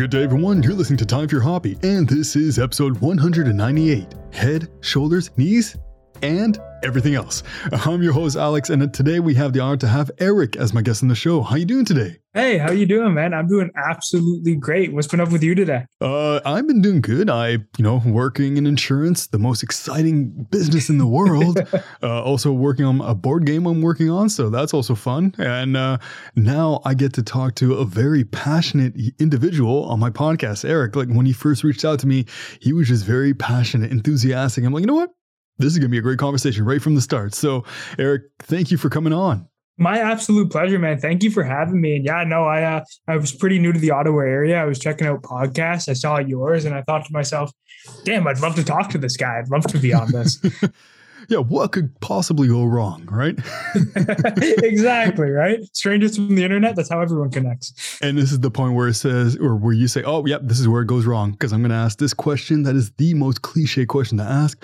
Good day, everyone. You're listening to Time for Your Hobby, and this is episode 198 Head, Shoulders, Knees, and everything else. I'm your host, Alex, and today we have the honor to have Eric as my guest on the show. How you doing today? Hey, how you doing, man? I'm doing absolutely great. What's been up with you today? Uh, I've been doing good. I, you know, working in insurance, the most exciting business in the world. uh, also working on a board game I'm working on, so that's also fun. And uh, now I get to talk to a very passionate individual on my podcast, Eric. Like when he first reached out to me, he was just very passionate, enthusiastic. I'm like, you know what? This is going to be a great conversation right from the start. So, Eric, thank you for coming on. My absolute pleasure, man. Thank you for having me. And yeah, no, I uh, I was pretty new to the Ottawa area. I was checking out podcasts. I saw yours, and I thought to myself, "Damn, I'd love to talk to this guy. I'd love to be on this." yeah, what could possibly go wrong, right? exactly, right? Strangers from the internet, that's how everyone connects. And this is the point where it says, or where you say, oh, yep, this is where it goes wrong. Because I'm going to ask this question that is the most cliche question to ask.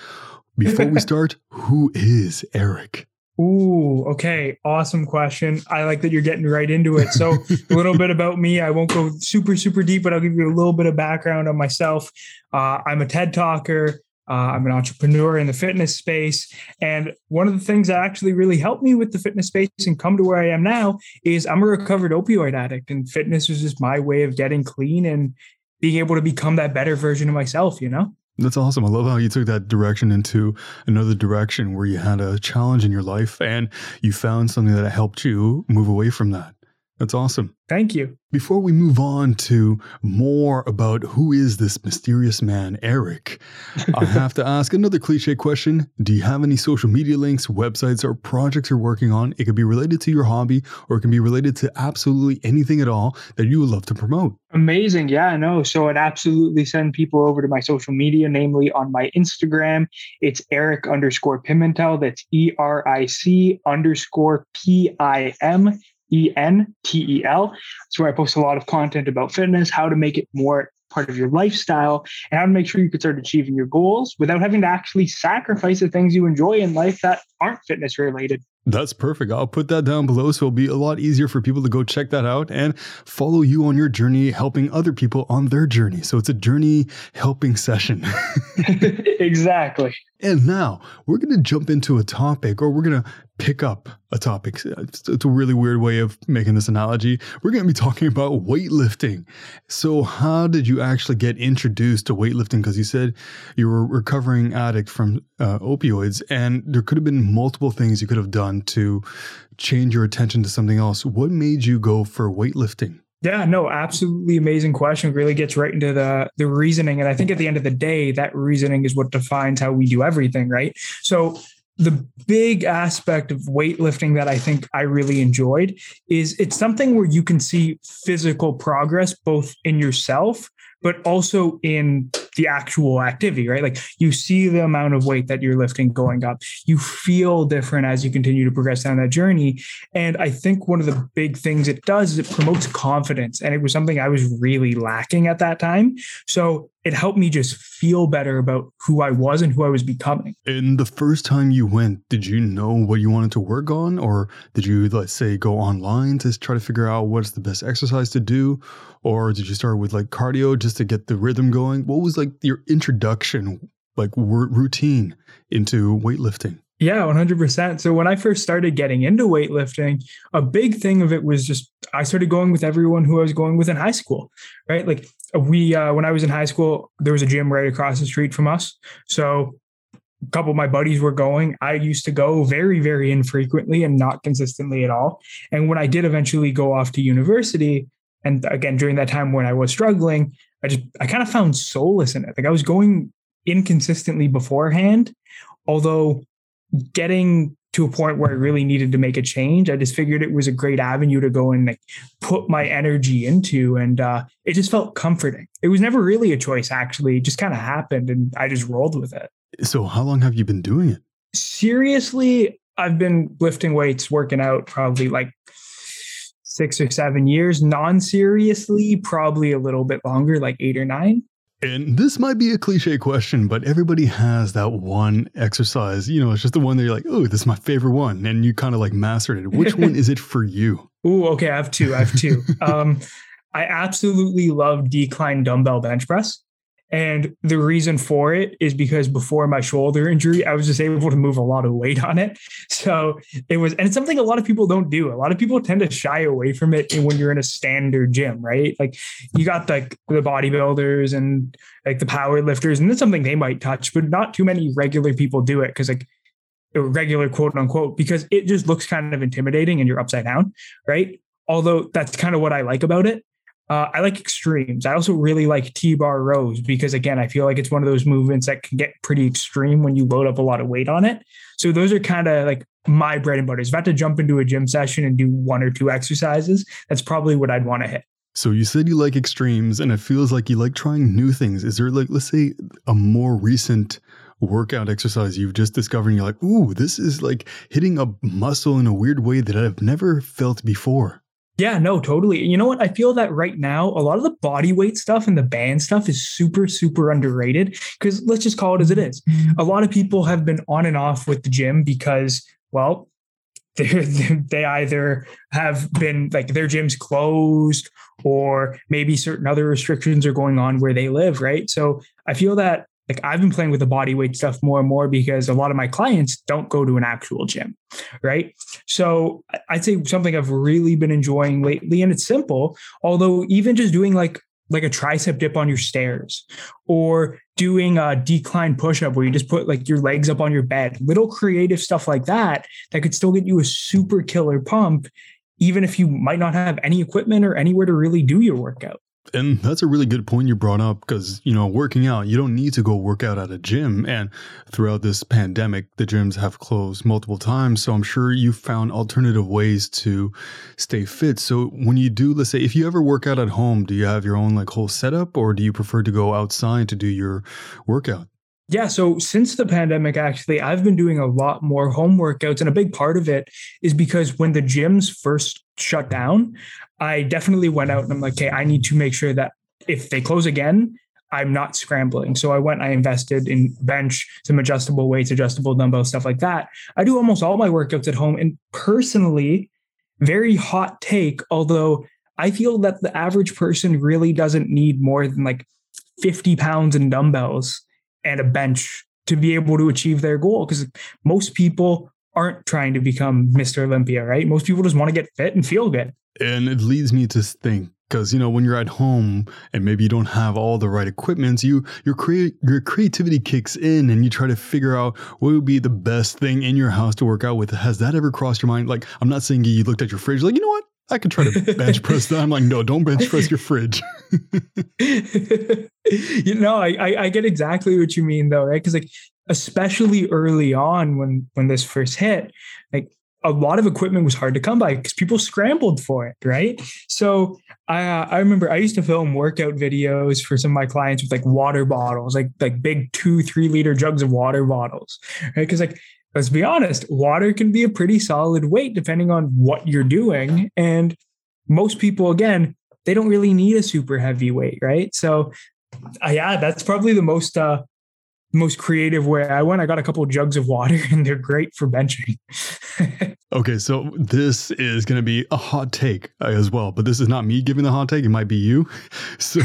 Before we start, who is Eric? Ooh, okay. Awesome question. I like that you're getting right into it. So, a little bit about me. I won't go super, super deep, but I'll give you a little bit of background on myself. Uh, I'm a TED talker. Uh, I'm an entrepreneur in the fitness space. And one of the things that actually really helped me with the fitness space and come to where I am now is I'm a recovered opioid addict. And fitness was just my way of getting clean and being able to become that better version of myself, you know? That's awesome. I love how you took that direction into another direction where you had a challenge in your life and you found something that helped you move away from that. That's awesome. Thank you. Before we move on to more about who is this mysterious man, Eric, I have to ask another cliche question. Do you have any social media links, websites, or projects you're working on? It could be related to your hobby or it can be related to absolutely anything at all that you would love to promote. Amazing. Yeah, I know. So I'd absolutely send people over to my social media, namely on my Instagram. It's Eric underscore Pimentel. That's E R I C underscore P I M E N T E L. It's where I post a lot of content about fitness, how to make it more part of your lifestyle, and how to make sure you can start achieving your goals without having to actually sacrifice the things you enjoy in life that aren't fitness related. That's perfect. I'll put that down below so it'll be a lot easier for people to go check that out and follow you on your journey, helping other people on their journey. So it's a journey helping session. exactly. And now we're going to jump into a topic, or we're going to pick up a topic. It's, a really weird way of making this analogy. We're going to be talking about weightlifting. So, how did you actually get introduced to weightlifting? Because you said you were a recovering addict from uh, opioids, and there could have been multiple things you could have done to change your attention to something else. What made you go for weightlifting? Yeah, no, absolutely amazing question. Really gets right into the the reasoning, and I think at the end of the day, that reasoning is what defines how we do everything, right? So the big aspect of weightlifting that I think I really enjoyed is it's something where you can see physical progress both in yourself but also in the actual activity, right? Like you see the amount of weight that you're lifting going up. You feel different as you continue to progress down that journey. And I think one of the big things it does is it promotes confidence. And it was something I was really lacking at that time. So it helped me just feel better about who I was and who I was becoming. And the first time you went, did you know what you wanted to work on? Or did you, let's say, go online to try to figure out what's the best exercise to do? Or did you start with like cardio just to get the rhythm going? What was like your introduction, like routine into weightlifting? Yeah, 100%. So when I first started getting into weightlifting, a big thing of it was just I started going with everyone who I was going with in high school, right? Like we, uh, when I was in high school, there was a gym right across the street from us. So a couple of my buddies were going. I used to go very, very infrequently and not consistently at all. And when I did eventually go off to university, and again, during that time when I was struggling, I just, I kind of found solace in it. Like I was going inconsistently beforehand, although getting to a point where I really needed to make a change, I just figured it was a great avenue to go and like put my energy into. And uh, it just felt comforting. It was never really a choice, actually. It just kind of happened and I just rolled with it. So, how long have you been doing it? Seriously, I've been lifting weights, working out probably like six or seven years. Non seriously, probably a little bit longer, like eight or nine. And this might be a cliche question, but everybody has that one exercise. You know, it's just the one that you're like, oh, this is my favorite one. And you kind of like mastered it. Which one is it for you? Oh, okay. I have two. I have two. um, I absolutely love decline dumbbell bench press. And the reason for it is because before my shoulder injury, I was just able to move a lot of weight on it. So it was, and it's something a lot of people don't do. A lot of people tend to shy away from it when you're in a standard gym, right? Like you got like the bodybuilders and like the power lifters, and that's something they might touch, but not too many regular people do it because like regular quote unquote, because it just looks kind of intimidating and you're upside down, right? Although that's kind of what I like about it. Uh, I like extremes. I also really like T-bar rows because again, I feel like it's one of those movements that can get pretty extreme when you load up a lot of weight on it. So those are kind of like my bread and butter. If I had to jump into a gym session and do one or two exercises, that's probably what I'd want to hit. So you said you like extremes and it feels like you like trying new things. Is there like let's say a more recent workout exercise you've just discovered and you're like, "Ooh, this is like hitting a muscle in a weird way that I've never felt before." Yeah, no, totally. You know what? I feel that right now, a lot of the body weight stuff and the band stuff is super, super underrated. Because let's just call it as it is. A lot of people have been on and off with the gym because, well, they either have been like their gym's closed or maybe certain other restrictions are going on where they live, right? So I feel that like I've been playing with the body weight stuff more and more because a lot of my clients don't go to an actual gym, right? So I'd say something I've really been enjoying lately, and it's simple. Although even just doing like like a tricep dip on your stairs, or doing a decline push up where you just put like your legs up on your bed, little creative stuff like that that could still get you a super killer pump, even if you might not have any equipment or anywhere to really do your workout. And that's a really good point you brought up because, you know, working out, you don't need to go work out at a gym. And throughout this pandemic, the gyms have closed multiple times. So I'm sure you found alternative ways to stay fit. So when you do, let's say, if you ever work out at home, do you have your own like whole setup or do you prefer to go outside to do your workout? Yeah. So since the pandemic, actually, I've been doing a lot more home workouts. And a big part of it is because when the gyms first shut down, I definitely went out and I'm like, okay, I need to make sure that if they close again, I'm not scrambling. So I went, I invested in bench, some adjustable weights, adjustable dumbbells, stuff like that. I do almost all my workouts at home. And personally, very hot take, although I feel that the average person really doesn't need more than like 50 pounds in dumbbells and a bench to be able to achieve their goal. Because most people aren't trying to become Mr. Olympia, right? Most people just want to get fit and feel good. And it leads me to think because you know when you're at home and maybe you don't have all the right equipment, you your create your creativity kicks in and you try to figure out what would be the best thing in your house to work out with. Has that ever crossed your mind? Like I'm not saying you looked at your fridge like you know what I could try to bench press that. I'm like, no, don't bench press your fridge. you know, I, I, I get exactly what you mean though, right? Because like especially early on when when this first hit, like a lot of equipment was hard to come by because people scrambled for it, right? So I uh, I remember I used to film workout videos for some of my clients with like water bottles, like like big two three liter jugs of water bottles, right? Because like let's be honest, water can be a pretty solid weight depending on what you're doing. And most people, again, they don't really need a super heavyweight, right? So, uh, yeah, that's probably the most uh, most creative way I went. I got a couple of jugs of water, and they're great for benching. okay, so this is going to be a hot take uh, as well, but this is not me giving the hot take. It might be you. So,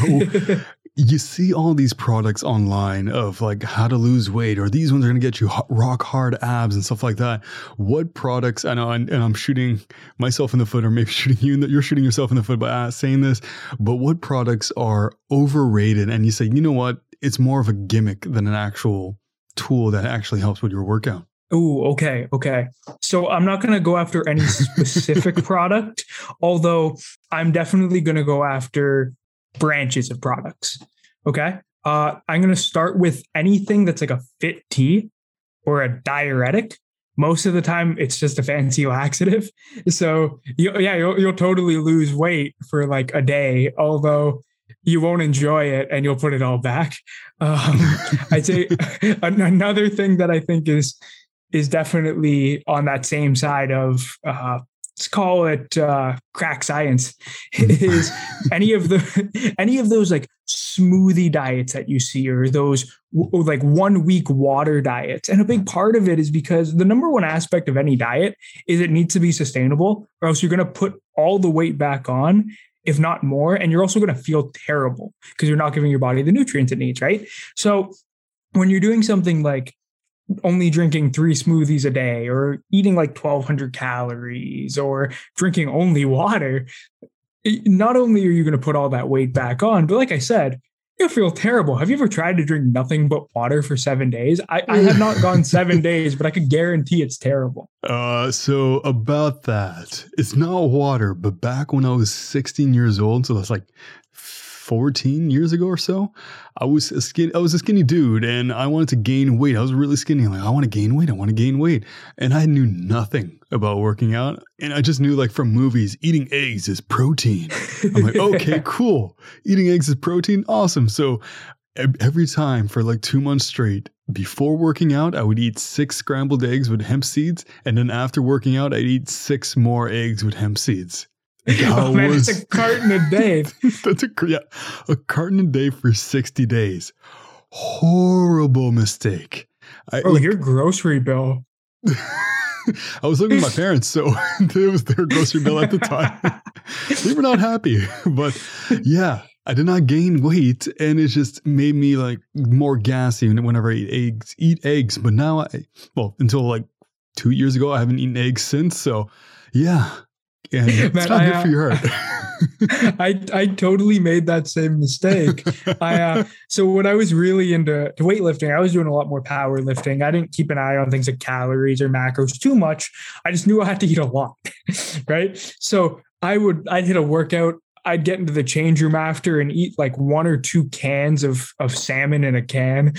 you see all these products online of like how to lose weight or these ones are going to get you rock hard abs and stuff like that. What products i know and, and i'm shooting myself in the foot or maybe shooting you in the, you're shooting yourself in the foot by uh, saying this but what products are overrated? And you say you know what? It's more of a gimmick than an actual tool that actually helps with your workout. Oh, okay, okay. So I'm not going to go after any specific product, although I'm definitely going to go after branches of products. Okay. Uh, I'm going to start with anything that's like a fit tea or a diuretic. Most of the time, it's just a fancy laxative. So, you, yeah, you'll, you'll totally lose weight for like a day, although you won't enjoy it and you'll put it all back. Um, I'd say another thing that I think is is definitely on that same side of uh, let's call it uh, crack science is any of the any of those like smoothie diets that you see or those w- like one week water diets and a big part of it is because the number one aspect of any diet is it needs to be sustainable or else you're going to put all the weight back on if not more. And you're also going to feel terrible because you're not giving your body the nutrients it needs, right? So when you're doing something like only drinking three smoothies a day or eating like 1200 calories or drinking only water, not only are you going to put all that weight back on, but like I said, you'll feel terrible. Have you ever tried to drink nothing but water for seven days? I, I have not gone seven days, but I could guarantee it's terrible. Uh, so about that, it's not water, but back when I was 16 years old, so that's like 14 years ago or so, I was a skinny, I was a skinny dude and I wanted to gain weight. I was really skinny. Like, I want to gain weight. I want to gain weight. And I knew nothing about working out. And I just knew like from movies, eating eggs is protein. I'm like, okay, cool. Eating eggs is protein. Awesome. So every time for like two months straight, before working out, I would eat six scrambled eggs with hemp seeds. And then after working out, I'd eat six more eggs with hemp seeds. Oh man, was, it's a carton a day. that's a yeah, a carton a day for sixty days. Horrible mistake. I, oh, like, your grocery bill. I was looking at my parents, so it was their grocery bill at the time. they were not happy, but yeah, I did not gain weight, and it just made me like more gassy whenever I eat eggs. Eat eggs, but now I well until like two years ago, I haven't eaten eggs since. So yeah, and it's Man, not I, good for your heart. I I totally made that same mistake. I uh, so when I was really into weightlifting, I was doing a lot more powerlifting. I didn't keep an eye on things like calories or macros too much. I just knew I had to eat a lot, right? So I would I'd hit a workout I'd get into the change room after and eat like one or two cans of of salmon in a can,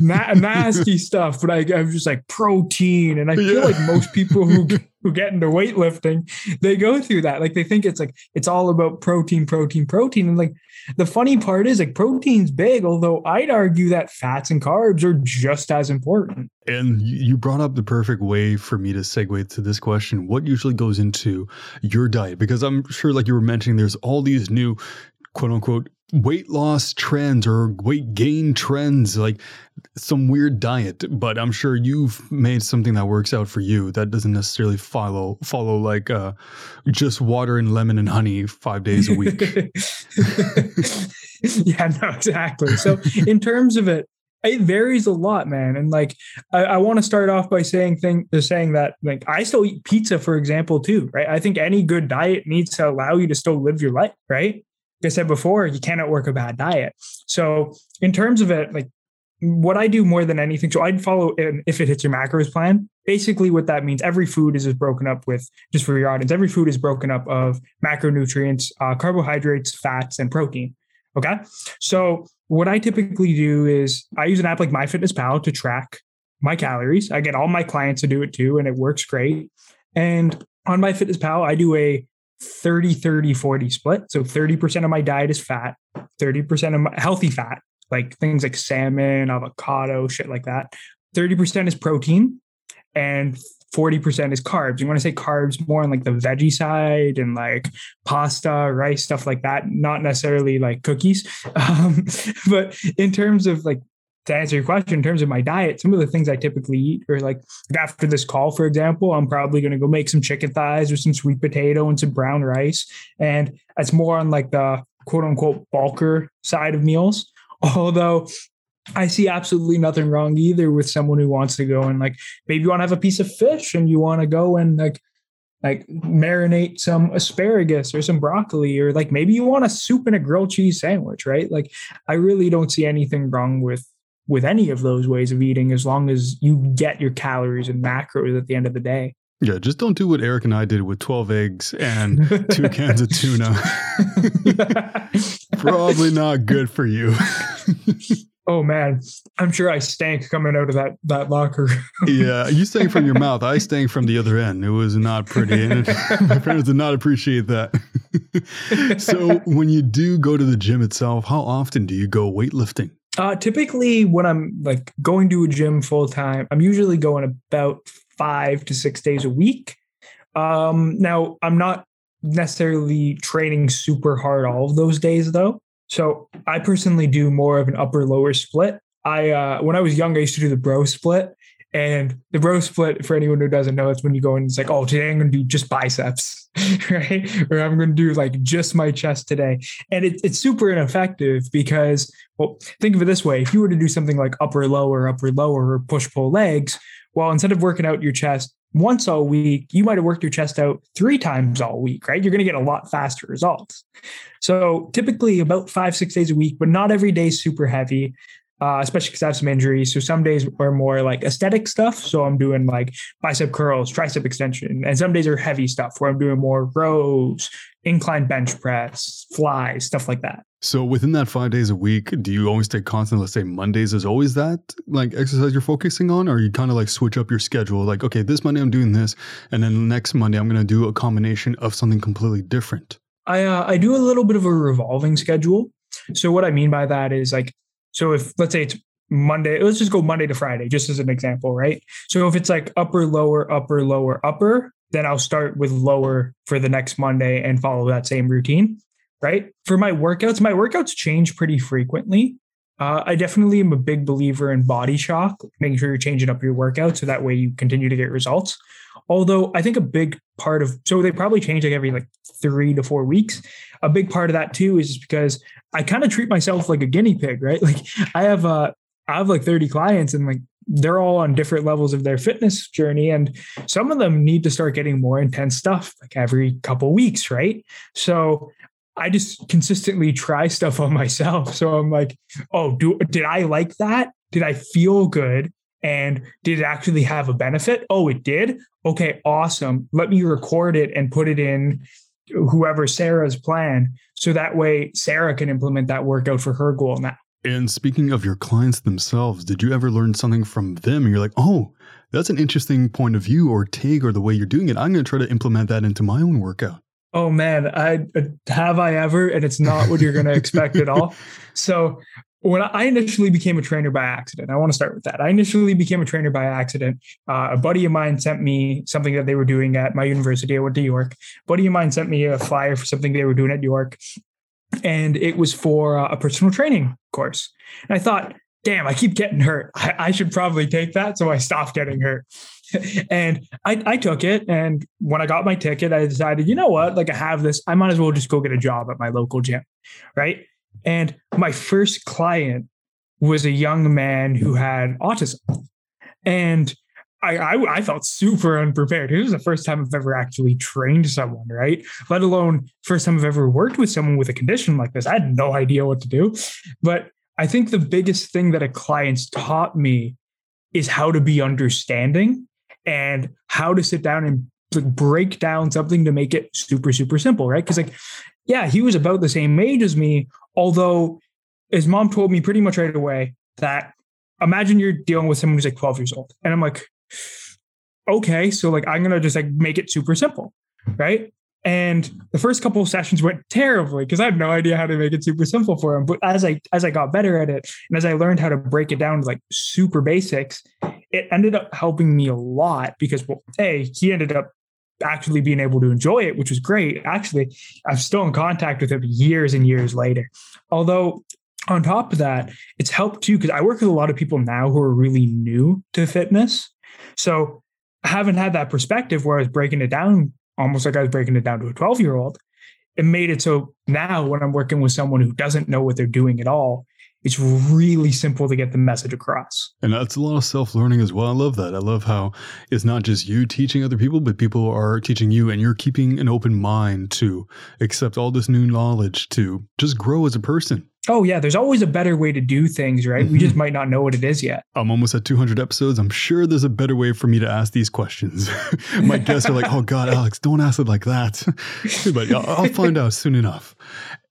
Na- nasty stuff. But I, I'm just like protein, and I feel yeah. like most people who who get into weightlifting, they go through that. Like they think it's like it's all about protein, protein, protein. And like the funny part is like protein's big, although I'd argue that fats and carbs are just as important. And you brought up the perfect way for me to segue to this question. What usually goes into your diet? Because I'm sure, like you were mentioning, there's all these new quote unquote weight loss trends or weight gain trends, like some weird diet. But I'm sure you've made something that works out for you that doesn't necessarily follow follow like uh, just water and lemon and honey five days a week. yeah, no, exactly. So in terms of it, it varies a lot, man. And like, I, I want to start off by saying thing, saying that like I still eat pizza, for example, too, right? I think any good diet needs to allow you to still live your life, right? I said before, you cannot work a bad diet. So in terms of it, like what I do more than anything, so I'd follow if it hits your macros plan. Basically, what that means, every food is, is broken up with, just for your audience, every food is broken up of macronutrients, uh, carbohydrates, fats, and protein. Okay. So what I typically do is I use an app like MyFitnessPal to track my calories. I get all my clients to do it too, and it works great. And on MyFitnessPal, I do a 30 30 40 split. So 30% of my diet is fat, 30% of my healthy fat, like things like salmon, avocado, shit like that. 30% is protein and 40% is carbs. You want to say carbs more on like the veggie side and like pasta, rice, stuff like that, not necessarily like cookies. Um, but in terms of like to answer your question, in terms of my diet, some of the things I typically eat are like after this call, for example, I'm probably going to go make some chicken thighs or some sweet potato and some brown rice. And that's more on like the quote unquote bulker side of meals. Although I see absolutely nothing wrong either with someone who wants to go and like maybe you want to have a piece of fish and you want to go and like like marinate some asparagus or some broccoli or like maybe you want a soup and a grilled cheese sandwich right like i really don't see anything wrong with with any of those ways of eating as long as you get your calories and macros at the end of the day. Yeah, just don't do what Eric and I did with 12 eggs and two cans of tuna. Probably not good for you. oh man, I'm sure I stank coming out of that that locker. yeah, you stank from your mouth. I stank from the other end. It was not pretty, and my parents did not appreciate that. so, when you do go to the gym itself, how often do you go weightlifting? Uh, typically, when I'm like going to a gym full time, I'm usually going about five to six days a week. Um, now, I'm not necessarily training super hard all of those days though. So I personally do more of an upper lower split. I uh, when I was young, I used to do the bro split, And the bro split, for anyone who doesn't know, it's when you go and it's like, oh, today I'm going to do just biceps, right? Or I'm going to do like just my chest today. And it, it's super ineffective because, well, think of it this way: if you were to do something like upper lower, upper lower, or push pull legs, well, instead of working out your chest once all week, you might have worked your chest out three times all week, right? You're going to get a lot faster results. So typically about five, six days a week, but not every day super heavy uh, especially because I have some injuries. So some days are more like aesthetic stuff. So I'm doing like bicep curls, tricep extension, and some days are heavy stuff where I'm doing more rows, incline bench press, flies, stuff like that. So within that five days a week, do you always take constant? Let's say Mondays is always that like exercise you're focusing on, or you kind of like switch up your schedule? Like, okay, this Monday I'm doing this, and then next Monday I'm going to do a combination of something completely different. I uh, I do a little bit of a revolving schedule. So what I mean by that is like so if let's say it's Monday, let's just go Monday to Friday, just as an example, right? So if it's like upper, lower, upper, lower, upper, then I'll start with lower for the next Monday and follow that same routine, right? For my workouts, my workouts change pretty frequently. Uh, I definitely am a big believer in body shock, making sure you're changing up your workout so that way you continue to get results. Although I think a big part of so they probably change like every like three to four weeks. A big part of that too is just because I kind of treat myself like a guinea pig, right? Like I have uh I have like 30 clients and like they're all on different levels of their fitness journey and some of them need to start getting more intense stuff like every couple weeks, right? So I just consistently try stuff on myself. So I'm like, oh, do did I like that? Did I feel good? And did it actually have a benefit? Oh, it did. Okay, awesome. Let me record it and put it in whoever Sarah's plan. So that way Sarah can implement that workout for her goal now. And speaking of your clients themselves, did you ever learn something from them? And you're like, oh, that's an interesting point of view or take or the way you're doing it. I'm going to try to implement that into my own workout. Oh man, I uh, have I ever, and it's not what you're going to expect at all. So when I initially became a trainer by accident, I want to start with that. I initially became a trainer by accident. Uh, a buddy of mine sent me something that they were doing at my university. I went to York. A buddy of mine sent me a flyer for something they were doing at York, and it was for uh, a personal training course. And I thought, damn, I keep getting hurt. I, I should probably take that. So I stopped getting hurt. and I, I took it. And when I got my ticket, I decided, you know what? Like I have this, I might as well just go get a job at my local gym. Right. And my first client was a young man who had autism. And I, I, I, felt super unprepared. It was the first time I've ever actually trained someone, right? Let alone first time I've ever worked with someone with a condition like this. I had no idea what to do. But I think the biggest thing that a client's taught me is how to be understanding and how to sit down and break down something to make it super, super simple, right? Because like, yeah, he was about the same age as me, Although his mom told me pretty much right away that imagine you're dealing with someone who's like 12 years old. And I'm like, okay, so like I'm gonna just like make it super simple, right? And the first couple of sessions went terribly because I had no idea how to make it super simple for him. But as I as I got better at it and as I learned how to break it down to like super basics, it ended up helping me a lot because well, hey, he ended up actually being able to enjoy it, which was great. Actually, I'm still in contact with him years and years later. Although, on top of that, it's helped too because I work with a lot of people now who are really new to fitness. So I haven't had that perspective where I was breaking it down almost like I was breaking it down to a 12 year old. It made it so now when I'm working with someone who doesn't know what they're doing at all, it's really simple to get the message across. And that's a lot of self learning as well. I love that. I love how it's not just you teaching other people, but people are teaching you, and you're keeping an open mind to accept all this new knowledge to just grow as a person. Oh, yeah. There's always a better way to do things, right? Mm-hmm. We just mm-hmm. might not know what it is yet. I'm almost at 200 episodes. I'm sure there's a better way for me to ask these questions. My guests are like, oh, God, Alex, don't ask it like that. but I'll find out soon enough.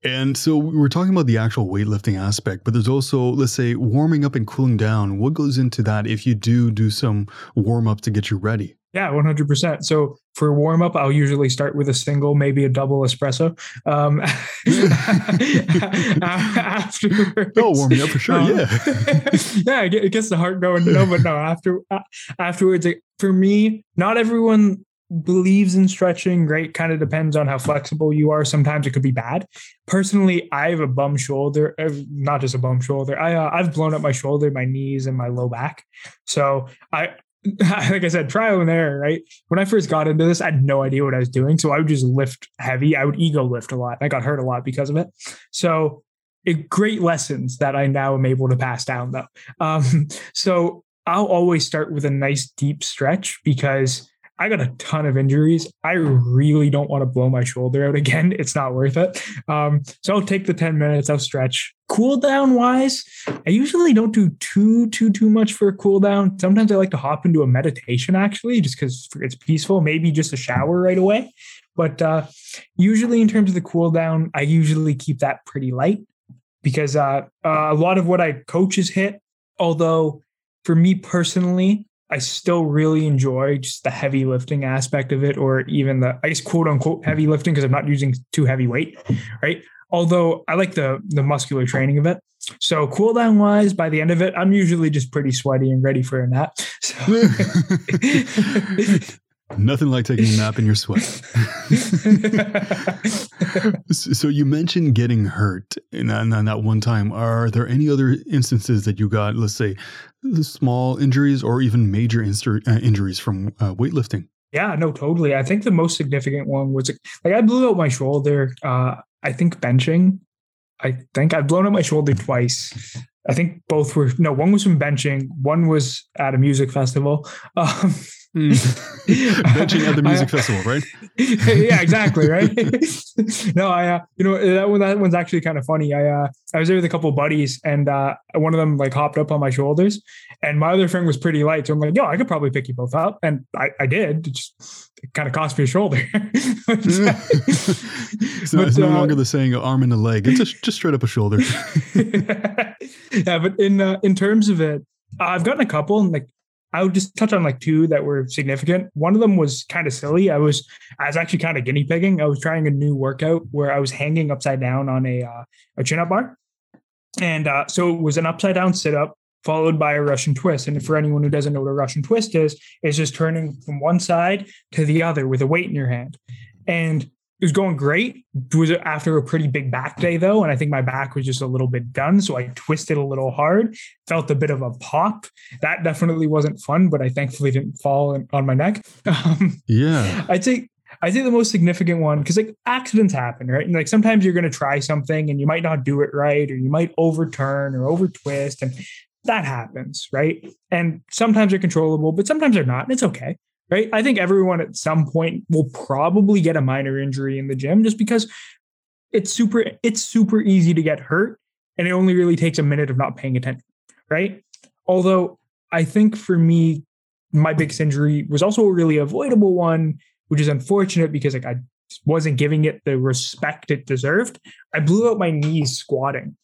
And so we were talking about the actual weightlifting aspect, but there's also, let's say, warming up and cooling down. What goes into that if you do do some warm up to get you ready? Yeah, 100%. So for warm up, I'll usually start with a single, maybe a double espresso. Um, afterwards. Oh, warm me up for sure. Um, yeah. yeah, it gets the heart going. No, but no, after, afterwards, for me, not everyone believes in stretching, right? Kind of depends on how flexible you are. Sometimes it could be bad. Personally, I have a bum shoulder, uh, not just a bum shoulder. I uh, I've blown up my shoulder, my knees, and my low back. So I like I said, trial and error, right? When I first got into this, I had no idea what I was doing. So I would just lift heavy. I would ego lift a lot. I got hurt a lot because of it. So it, great lessons that I now am able to pass down though. Um, so I'll always start with a nice deep stretch because I got a ton of injuries. I really don't want to blow my shoulder out again. It's not worth it. Um, so I'll take the 10 minutes, I'll stretch. Cool down wise, I usually don't do too, too, too much for a cool down. Sometimes I like to hop into a meditation actually, just because it's peaceful, maybe just a shower right away. But uh, usually, in terms of the cool down, I usually keep that pretty light because uh, uh, a lot of what I coach is HIIT. Although, for me personally, I still really enjoy just the heavy lifting aspect of it, or even the I guess quote unquote heavy lifting because I'm not using too heavy weight, right? Although I like the the muscular training of it. So cool down wise, by the end of it, I'm usually just pretty sweaty and ready for a nap. So Nothing like taking a nap in your sweat. so you mentioned getting hurt in that, in that one time. Are there any other instances that you got, let's say, small injuries or even major uh, injuries from uh, weightlifting? Yeah, no, totally. I think the most significant one was like I blew out my shoulder. Uh, I think benching. I think I've blown out my shoulder twice. I think both were no. One was from benching. One was at a music festival. Um, Mm. Benching at the music I, festival, right? yeah, exactly, right. no, I, uh, you know, that one, that one's actually kind of funny. I, uh, I was there with a couple buddies, and uh, one of them like hopped up on my shoulders, and my other friend was pretty light, so I'm like, yo, I could probably pick you both up, and I, I did. It just it kind of cost me a shoulder. but, it's, no longer the saying arm and a leg; it's just just straight up a shoulder. yeah, but in uh, in terms of it, I've gotten a couple, and like I would just touch on like two that were significant. One of them was kind of silly. I was I was actually kind of guinea pigging. I was trying a new workout where I was hanging upside down on a uh, a chin up bar, and uh, so it was an upside down sit up followed by a Russian twist. And for anyone who doesn't know what a Russian twist is, it's just turning from one side to the other with a weight in your hand. And it was going great. It was after a pretty big back day though, and I think my back was just a little bit done, so I twisted a little hard. Felt a bit of a pop. That definitely wasn't fun, but I thankfully didn't fall on my neck. Um, yeah, I'd say I'd say the most significant one because like accidents happen, right? And like sometimes you're going to try something and you might not do it right, or you might overturn or over twist, and that happens, right? And sometimes they're controllable, but sometimes they're not, and it's okay right? I think everyone at some point will probably get a minor injury in the gym just because it's super it's super easy to get hurt and it only really takes a minute of not paying attention, right? Although I think for me my biggest injury was also a really avoidable one, which is unfortunate because like I wasn't giving it the respect it deserved. I blew out my knees squatting.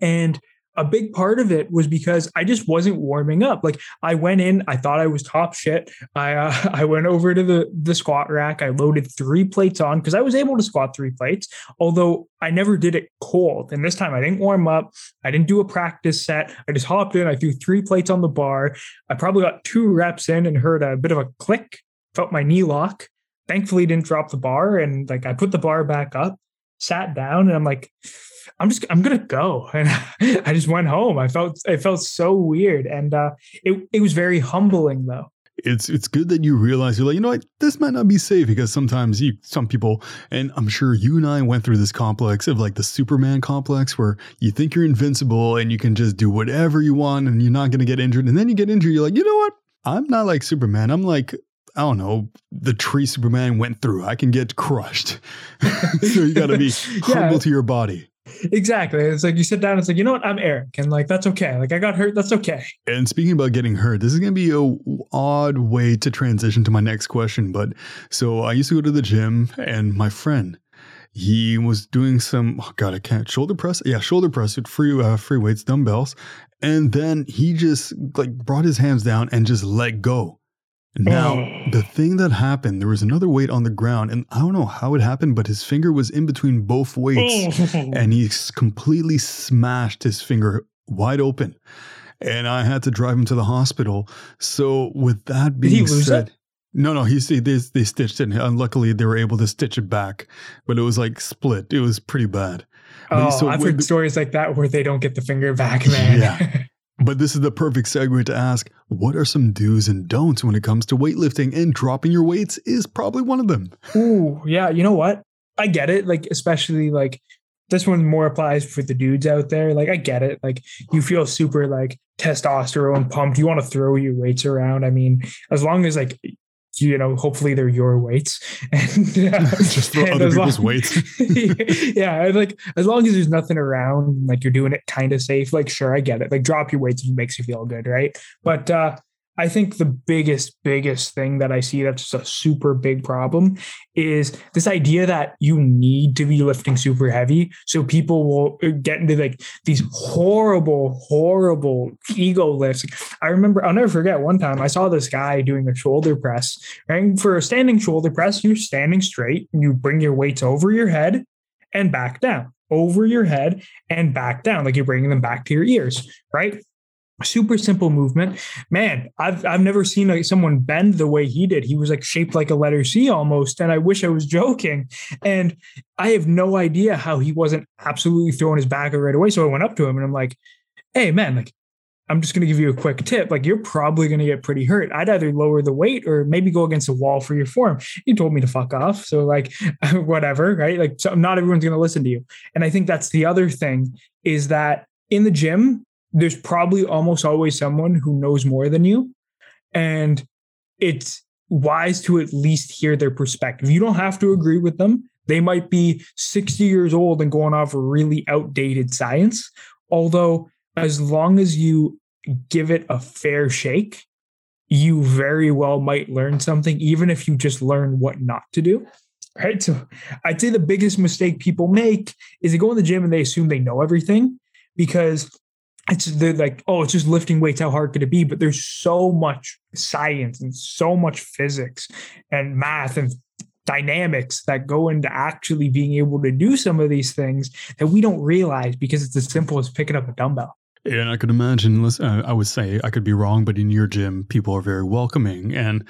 And a big part of it was because I just wasn't warming up. Like I went in, I thought I was top shit. I uh, I went over to the the squat rack. I loaded three plates on because I was able to squat three plates. Although I never did it cold, and this time I didn't warm up. I didn't do a practice set. I just hopped in. I threw three plates on the bar. I probably got two reps in and heard a bit of a click. Felt my knee lock. Thankfully, didn't drop the bar, and like I put the bar back up, sat down, and I'm like I'm just I'm gonna go, and I just went home. I felt it felt so weird, and uh, it it was very humbling though. It's it's good that you realize you're like you know what? This might not be safe because sometimes you some people and I'm sure you and I went through this complex of like the Superman complex where you think you're invincible and you can just do whatever you want and you're not gonna get injured. And then you get injured you're like you know what? I'm not like Superman. I'm like I don't know, the tree Superman went through. I can get crushed. so you got to be humble yeah. to your body. Exactly. It's like you sit down. It's like you know what? I'm Eric, and like that's okay. Like I got hurt. That's okay. And speaking about getting hurt, this is gonna be a odd way to transition to my next question. But so I used to go to the gym, and my friend, he was doing some. Oh God, I can't shoulder press. Yeah, shoulder press with free uh, free weights, dumbbells, and then he just like brought his hands down and just let go. Now, oh. the thing that happened, there was another weight on the ground, and I don't know how it happened, but his finger was in between both weights, and he completely smashed his finger wide open. And I had to drive him to the hospital. So, with that being said, it? no, no, he see they, they stitched it. And luckily, they were able to stitch it back, but it was like split. It was pretty bad. Oh, so I've heard stories like that where they don't get the finger back, man. Yeah. But this is the perfect segue to ask what are some do's and don'ts when it comes to weightlifting? And dropping your weights is probably one of them. Ooh, yeah. You know what? I get it. Like, especially like this one more applies for the dudes out there. Like, I get it. Like, you feel super like testosterone pumped. You want to throw your weights around. I mean, as long as like you know, hopefully they're your weights and uh, just throw other people's long, weights. yeah, like as long as there's nothing around, like you're doing it kind of safe. Like, sure, I get it. Like, drop your weights if it makes you feel good, right? But uh, I think the biggest, biggest thing that I see that's a super big problem is this idea that you need to be lifting super heavy. So people will uh, get into like these horrible, horrible ego lifts. I remember, I'll never forget one time I saw this guy doing a shoulder press. And for a standing shoulder press, you're standing straight and you bring your weights over your head and back down, over your head and back down, like you're bringing them back to your ears, right? Super simple movement. Man i've i've never seen like someone bend the way he did. He was like shaped like a letter c almost and i wish i was joking. And i have no idea how he wasn't absolutely throwing his back right away. So i went up to him and i'm like hey man like i'm just going to give you a quick tip. Like you're probably going to get pretty hurt. I'd either lower the weight or maybe go against a wall for your form. He told me to fuck off. So like whatever right? Like so not everyone's going to listen to you. And i think that's the other thing is that in the gym there's probably almost always someone who knows more than you. And it's wise to at least hear their perspective. You don't have to agree with them. They might be 60 years old and going off really outdated science. Although, as long as you give it a fair shake, you very well might learn something, even if you just learn what not to do. Right. So I'd say the biggest mistake people make is they go in the gym and they assume they know everything because it's they're like, oh, it's just lifting weights. How hard could it be? But there's so much science and so much physics and math and dynamics that go into actually being able to do some of these things that we don't realize because it's as simple as picking up a dumbbell. And I could imagine, uh, I would say, I could be wrong, but in your gym, people are very welcoming and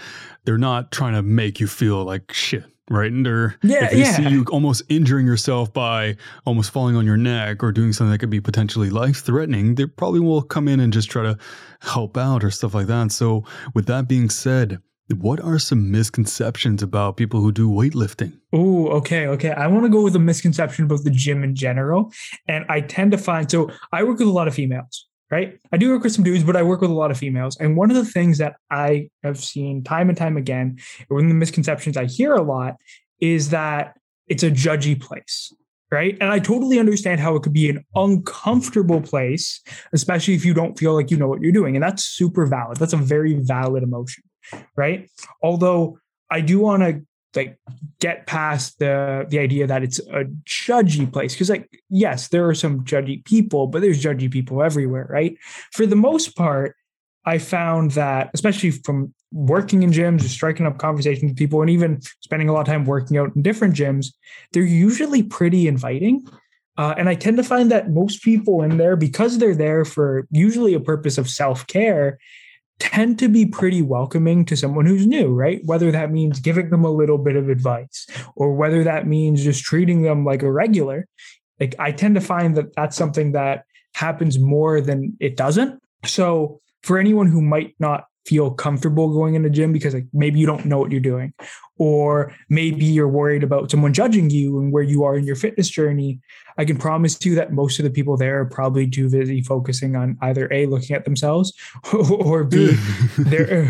they're not trying to make you feel like shit right? And they're, yeah, if they yeah. see you almost injuring yourself by almost falling on your neck or doing something that could be potentially life threatening, they probably will come in and just try to help out or stuff like that. So, with that being said, what are some misconceptions about people who do weightlifting? Oh, okay, okay. I want to go with a misconception about the gym in general. And I tend to find so I work with a lot of females right? I do work with some dudes, but I work with a lot of females. And one of the things that I have seen time and time again, one of the misconceptions I hear a lot is that it's a judgy place, right? And I totally understand how it could be an uncomfortable place, especially if you don't feel like you know what you're doing. And that's super valid. That's a very valid emotion, right? Although I do want to like get past the the idea that it's a judgy place. Because like yes there are some judgy people but there's judgy people everywhere right? For the most part i found that especially from working in gyms or striking up conversations with people and even spending a lot of time working out in different gyms they're usually pretty inviting. Uh, and I tend to find that most people in there, because they're there for usually a purpose of self care, tend to be pretty welcoming to someone who's new, right? Whether that means giving them a little bit of advice or whether that means just treating them like a regular. Like I tend to find that that's something that happens more than it doesn't. So for anyone who might not feel comfortable going in the gym because like maybe you don't know what you're doing. Or maybe you're worried about someone judging you and where you are in your fitness journey. I can promise you that most of the people there are probably too busy focusing on either a looking at themselves or b they're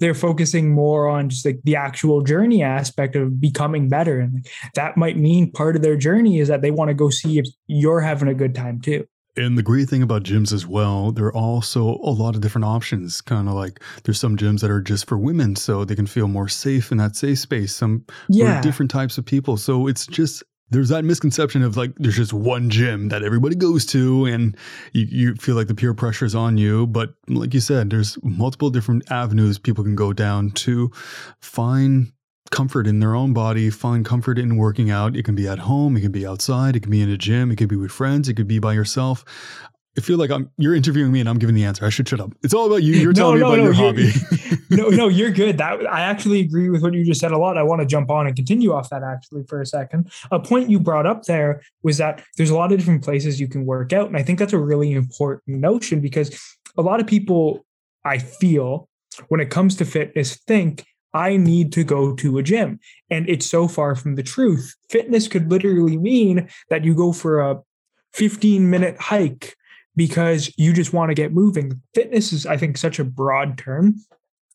they're focusing more on just like the actual journey aspect of becoming better. And that might mean part of their journey is that they want to go see if you're having a good time too and the great thing about gyms as well, there are also a lot of different options. Kind of like there's some gyms that are just for women, so they can feel more safe in that safe space. Some yeah. different types of people. So it's just there's that misconception of like there's just one gym that everybody goes to and you, you feel like the peer pressure is on you but like you said there's multiple different avenues people can go down to find comfort in their own body, find comfort in working out. It can be at home, it can be outside, it can be in a gym, it could be with friends, it could be by yourself. I feel like I'm you're interviewing me and I'm giving the answer. I should shut up. It's all about you. You're telling no, me about no, your hobby. no, no, you're good. That I actually agree with what you just said a lot. I want to jump on and continue off that actually for a second. A point you brought up there was that there's a lot of different places you can work out. And I think that's a really important notion because a lot of people I feel when it comes to fitness think I need to go to a gym. And it's so far from the truth. Fitness could literally mean that you go for a 15 minute hike because you just want to get moving. Fitness is, I think, such a broad term.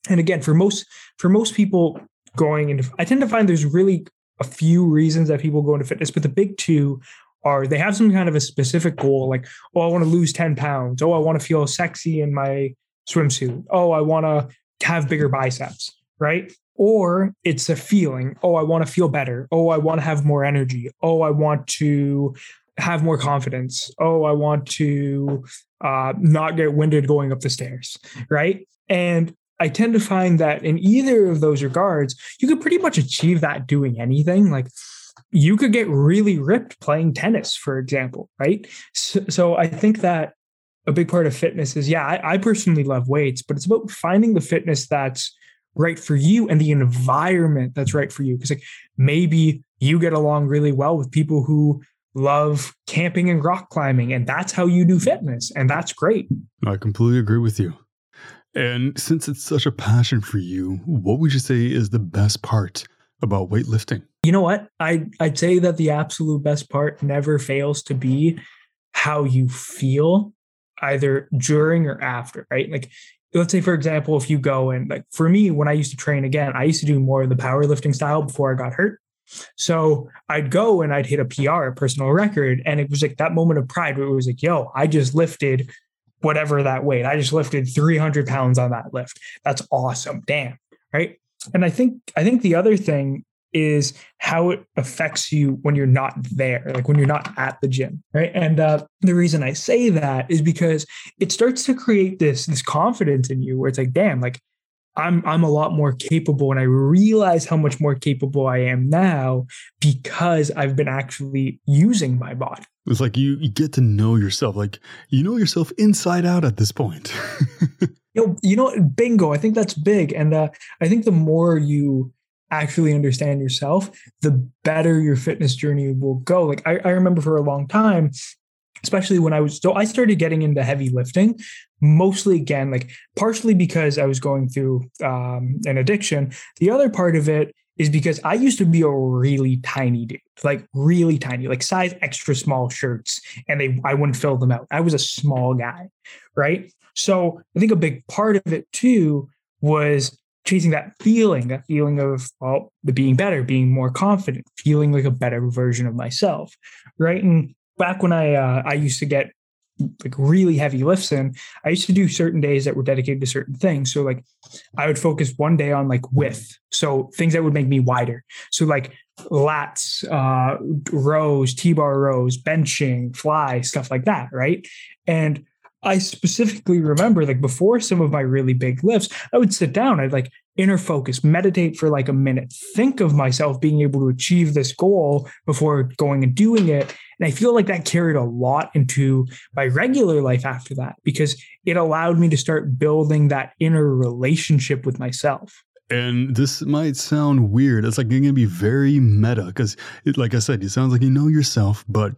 And again, for most for most people going into I tend to find there's really a few reasons that people go into fitness, but the big two are they have some kind of a specific goal, like, oh, I want to lose 10 pounds. Oh, I want to feel sexy in my swimsuit. Oh, I want to have bigger biceps, right? Or it's a feeling, oh, I want to feel better. Oh, I want to have more energy. Oh, I want to have more confidence. Oh, I want to uh, not get winded going up the stairs, right? And I tend to find that in either of those regards, you could pretty much achieve that doing anything. Like you could get really ripped playing tennis, for example, right? So, so I think that a big part of fitness is, yeah, I, I personally love weights, but it's about finding the fitness that's right for you and the environment that's right for you. Because like maybe you get along really well with people who love camping and rock climbing, and that's how you do fitness, and that's great. I completely agree with you. And since it's such a passion for you, what would you say is the best part about weightlifting? You know what? I I'd say that the absolute best part never fails to be how you feel either during or after, right? Like let's say for example, if you go and like for me when I used to train again, I used to do more of the powerlifting style before I got hurt. So I'd go and I'd hit a PR, a personal record, and it was like that moment of pride where it was like, yo, I just lifted whatever that weight. I just lifted 300 pounds on that lift. That's awesome. Damn. Right. And I think, I think the other thing is how it affects you when you're not there, like when you're not at the gym. Right. And uh, the reason I say that is because it starts to create this, this confidence in you where it's like, damn, like I'm I'm a lot more capable and I realize how much more capable I am now because I've been actually using my body. It's like you, you get to know yourself. Like you know yourself inside out at this point. you know, you know, bingo. I think that's big. And uh, I think the more you actually understand yourself, the better your fitness journey will go. Like I, I remember for a long time, especially when I was so I started getting into heavy lifting, mostly again, like partially because I was going through um, an addiction. The other part of it is because I used to be a really tiny dude, like really tiny, like size extra small shirts, and they I wouldn't fill them out. I was a small guy, right? So I think a big part of it too was chasing that feeling, that feeling of well, the being better, being more confident, feeling like a better version of myself, right? And back when I uh, I used to get like really heavy lifts in, I used to do certain days that were dedicated to certain things. So like I would focus one day on like width. So things that would make me wider. So like lats, uh, rows, T-bar rows, benching, fly, stuff like that. Right. And I specifically remember like before some of my really big lifts, I would sit down, I'd like inner focus, meditate for like a minute, think of myself being able to achieve this goal before going and doing it. And I feel like that carried a lot into my regular life after that because it allowed me to start building that inner relationship with myself. And this might sound weird. It's like you're going to be very meta because, like I said, it sounds like you know yourself, but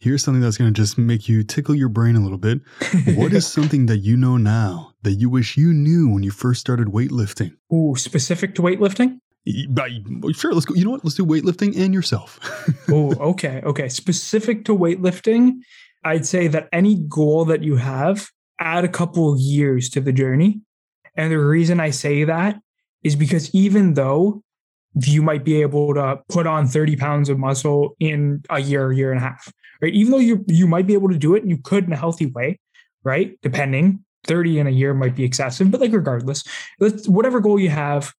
here's something that's going to just make you tickle your brain a little bit. what is something that you know now that you wish you knew when you first started weightlifting? Ooh, specific to weightlifting? Sure, let's go. You know what? Let's do weightlifting and yourself. oh, okay. Okay. Specific to weightlifting, I'd say that any goal that you have, add a couple years to the journey. And the reason I say that is because even though you might be able to put on 30 pounds of muscle in a year, year and a half, right? Even though you you might be able to do it you could in a healthy way, right? Depending, 30 in a year might be excessive, but like regardless, let's whatever goal you have,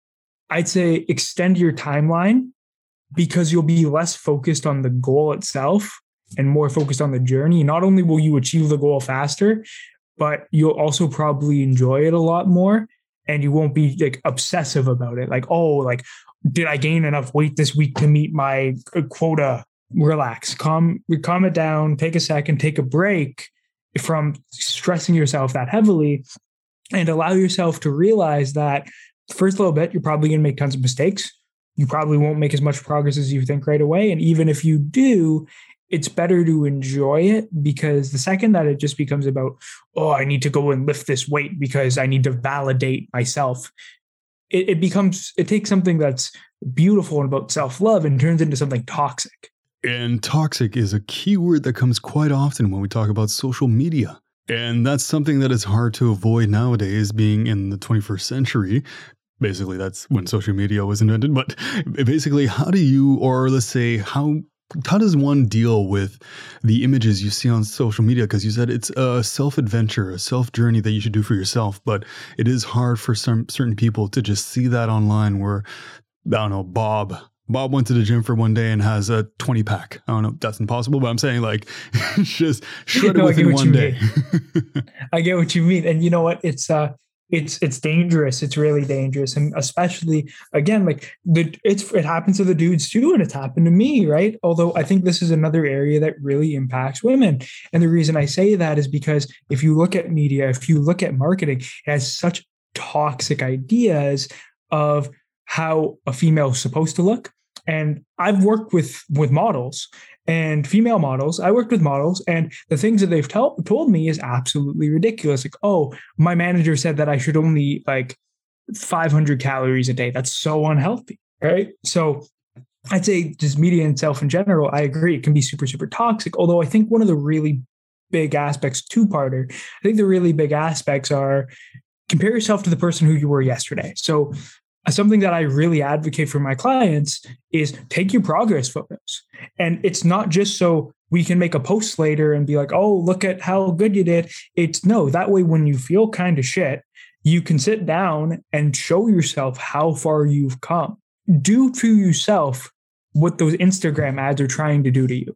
I'd say extend your timeline because you'll be less focused on the goal itself and more focused on the journey. Not only will you achieve the goal faster, but you'll also probably enjoy it a lot more and you won't be like obsessive about it. Like, oh, like, did I gain enough weight this week to meet my uh, quota? Relax, calm, calm it down, take a second, take a break from stressing yourself that heavily and allow yourself to realize that first little bit, you're probably going to make tons of mistakes. You probably won't make as much progress as you think right away. And even if you do, it's better to enjoy it because the second that it just becomes about, oh, I need to go and lift this weight because I need to validate myself, it, it becomes, it takes something that's beautiful and about self love and turns into something toxic. And toxic is a key word that comes quite often when we talk about social media. And that's something that is hard to avoid nowadays, being in the 21st century. Basically, that's when social media was invented. But basically, how do you, or let's say, how how does one deal with the images you see on social media? Because you said it's a self adventure, a self journey that you should do for yourself, but it is hard for some certain people to just see that online. Where I don't know, Bob. Bob went to the gym for one day and has a 20 pack. I don't know that's impossible, but I'm saying like just shred it within one day. I get what you mean. And you know what? It's uh it's it's dangerous. It's really dangerous, and especially again, like the it's it happens to the dudes too, and it's happened to me, right? Although I think this is another area that really impacts women, and the reason I say that is because if you look at media, if you look at marketing, it has such toxic ideas of how a female is supposed to look. And I've worked with with models and female models. I worked with models, and the things that they've tell, told me is absolutely ridiculous. Like, oh, my manager said that I should only like 500 calories a day. That's so unhealthy, right? So I'd say just media itself in general, I agree, it can be super, super toxic. Although I think one of the really big aspects, two parter, I think the really big aspects are compare yourself to the person who you were yesterday. So something that I really advocate for my clients is take your progress photos. And it's not just so we can make a post later and be like, oh, look at how good you did. It's no, that way when you feel kind of shit, you can sit down and show yourself how far you've come. Do to yourself what those Instagram ads are trying to do to you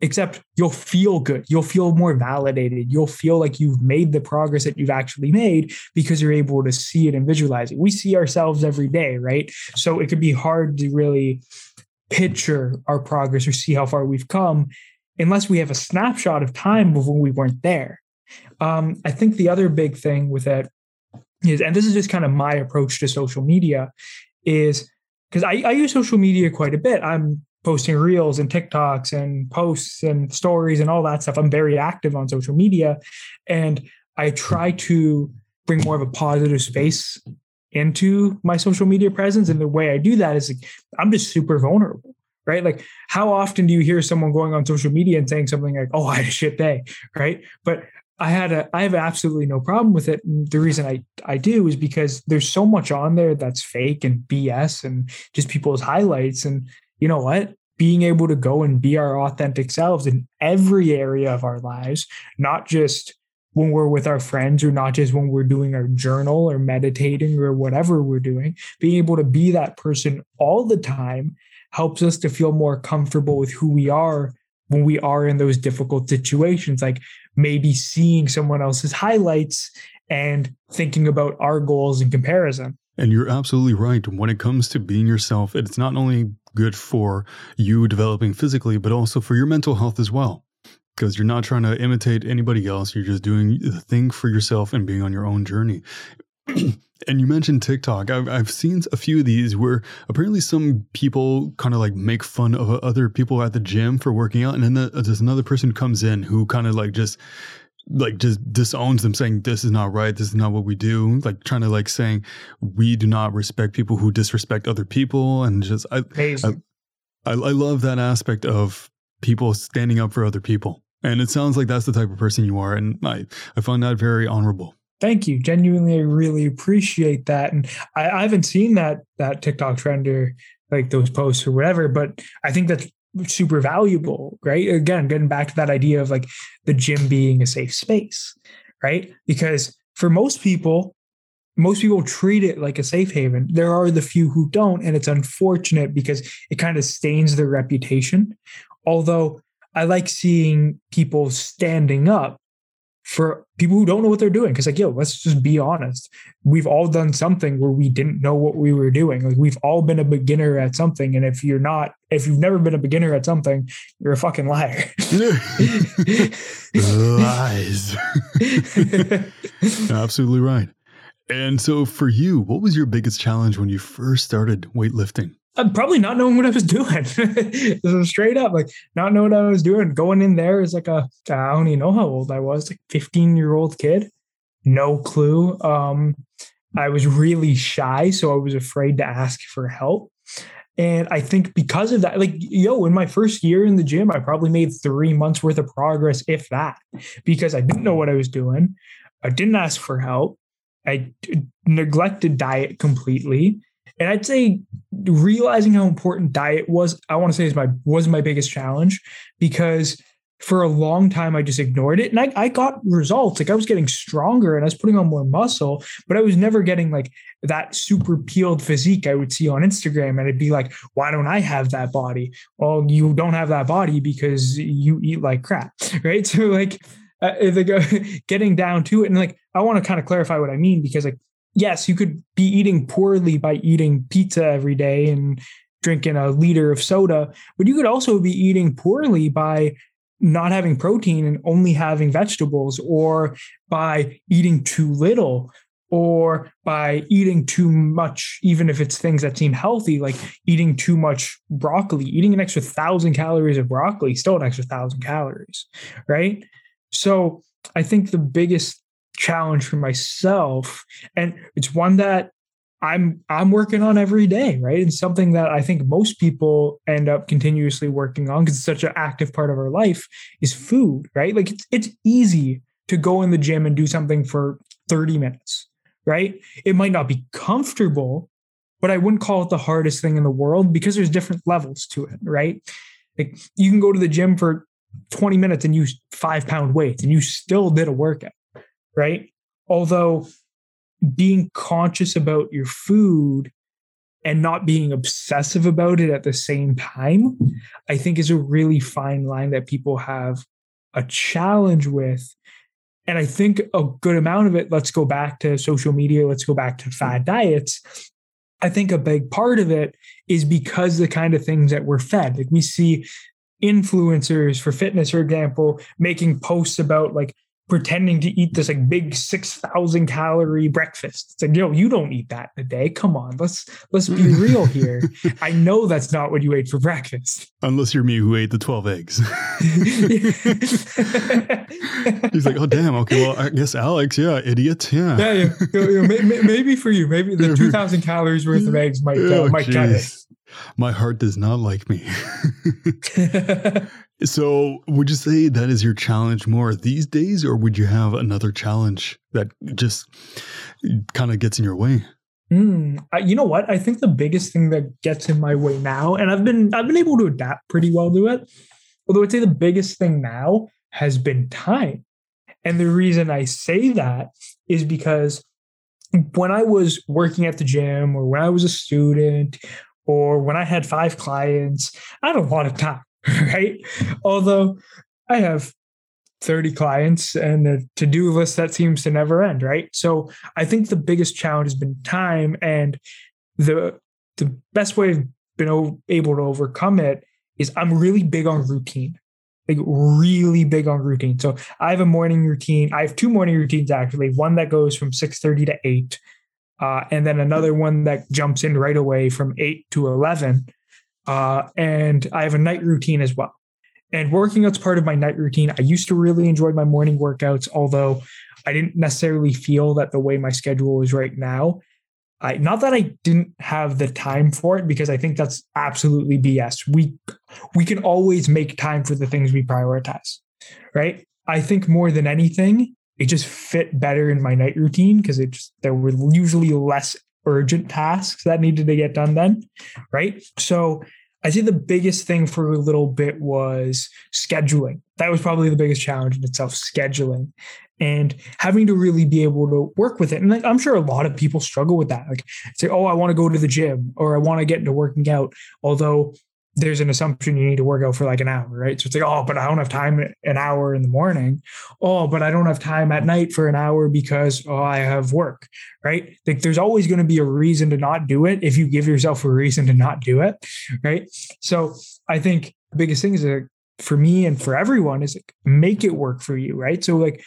except you'll feel good. You'll feel more validated. You'll feel like you've made the progress that you've actually made because you're able to see it and visualize it. We see ourselves every day, right? So it could be hard to really picture our progress or see how far we've come unless we have a snapshot of time when we weren't there. Um, I think the other big thing with that is, and this is just kind of my approach to social media, is because I, I use social media quite a bit. I'm posting reels and TikToks and posts and stories and all that stuff. I'm very active on social media and I try to bring more of a positive space into my social media presence. And the way I do that is like, I'm just super vulnerable, right? Like, how often do you hear someone going on social media and saying something like, oh, I had a shit day, right? But I had a I have absolutely no problem with it. And the reason I I do is because there's so much on there that's fake and BS and just people's highlights. And you know what? Being able to go and be our authentic selves in every area of our lives, not just when we're with our friends or not just when we're doing our journal or meditating or whatever we're doing, being able to be that person all the time helps us to feel more comfortable with who we are when we are in those difficult situations, like maybe seeing someone else's highlights and thinking about our goals in comparison. And you're absolutely right. When it comes to being yourself, it's not only good for you developing physically, but also for your mental health as well. Because you're not trying to imitate anybody else. You're just doing the thing for yourself and being on your own journey. and you mentioned TikTok. I've, I've seen a few of these where apparently some people kind of like make fun of other people at the gym for working out. And then the, uh, there's another person comes in who kind of like just like just disowns them saying this is not right. This is not what we do. Like trying to like saying we do not respect people who disrespect other people. And just I, I, I, I love that aspect of people standing up for other people. And it sounds like that's the type of person you are and i i find that very honorable. Thank you. Genuinely i really appreciate that. And i, I haven't seen that that tiktok trend or like those posts or whatever but i think that's super valuable, right? Again, getting back to that idea of like the gym being a safe space, right? Because for most people, most people treat it like a safe haven. There are the few who don't, and it's unfortunate because it kind of stains their reputation. Although I like seeing people standing up for people who don't know what they're doing. Cause like, yo, let's just be honest. We've all done something where we didn't know what we were doing. Like we've all been a beginner at something. And if you're not, if you've never been a beginner at something, you're a fucking liar. Lies. Absolutely right. And so for you, what was your biggest challenge when you first started weightlifting? I'm probably not knowing what I was doing. straight up, like not knowing what I was doing. Going in there is like a I don't even know how old I was, like 15 year old kid. No clue. Um, I was really shy, so I was afraid to ask for help. And I think because of that, like, yo, in my first year in the gym, I probably made three months worth of progress, if that, because I didn't know what I was doing. I didn't ask for help. I neglected diet completely. And I'd say realizing how important diet was, I want to say is my was my biggest challenge because for a long time I just ignored it. And I, I got results. Like I was getting stronger and I was putting on more muscle, but I was never getting like that super peeled physique I would see on Instagram. And it'd be like, why don't I have that body? Well, you don't have that body because you eat like crap. Right. So like uh, uh, getting down to it. And like I want to kind of clarify what I mean because like yes, you could be eating poorly by eating pizza every day and drinking a liter of soda, but you could also be eating poorly by not having protein and only having vegetables or by eating too little or by eating too much even if it's things that seem healthy like eating too much broccoli eating an extra thousand calories of broccoli still an extra thousand calories right? So i think the biggest challenge for myself and it's one that I'm I'm working on every day, right? and something that I think most people end up continuously working on because it's such an active part of our life is food, right? Like it's it's easy to go in the gym and do something for 30 minutes, right? It might not be comfortable, but I wouldn't call it the hardest thing in the world because there's different levels to it, right? Like you can go to the gym for 20 minutes and use five pound weights and you still did a workout, right? Although being conscious about your food and not being obsessive about it at the same time, I think is a really fine line that people have a challenge with. And I think a good amount of it, let's go back to social media, let's go back to fad diets. I think a big part of it is because the kind of things that we're fed. Like we see influencers for fitness, for example, making posts about like pretending to eat this like big 6000 calorie breakfast. It's like yo you don't eat that in a day. Come on let's let's be real here. I know that's not what you ate for breakfast. Unless you're me who ate the 12 eggs. He's like oh damn okay well i guess alex yeah idiot yeah. Yeah, yeah. maybe for you maybe the 2000 calories worth of eggs might uh, oh, might cut it. my heart does not like me So, would you say that is your challenge more these days, or would you have another challenge that just kind of gets in your way? Mm, I, you know what? I think the biggest thing that gets in my way now, and I've been I've been able to adapt pretty well to it. Although I'd say the biggest thing now has been time, and the reason I say that is because when I was working at the gym, or when I was a student, or when I had five clients, I had a lot of time right? Although I have 30 clients and a to-do list that seems to never end, right? So I think the biggest challenge has been time and the the best way I've been able to overcome it is I'm really big on routine. Like really big on routine. So I have a morning routine. I have two morning routines actually. One that goes from 6:30 to 8 uh, and then another one that jumps in right away from 8 to 11 uh, and I have a night routine as well. And working out's part of my night routine. I used to really enjoy my morning workouts, although I didn't necessarily feel that the way my schedule is right now. I not that I didn't have the time for it because I think that's absolutely BS. We we can always make time for the things we prioritize. Right? I think more than anything, it just fit better in my night routine because it just there were usually less urgent tasks that needed to get done then. Right. So I think the biggest thing for a little bit was scheduling. That was probably the biggest challenge in itself, scheduling and having to really be able to work with it. And I'm sure a lot of people struggle with that. Like say, oh, I want to go to the gym or I want to get into working out. Although there's an assumption you need to work out for like an hour, right? So it's like, oh, but I don't have time an hour in the morning. Oh, but I don't have time at night for an hour because oh, I have work, right? Like there's always going to be a reason to not do it if you give yourself a reason to not do it, right? So I think the biggest thing is that for me and for everyone is like make it work for you, right? So like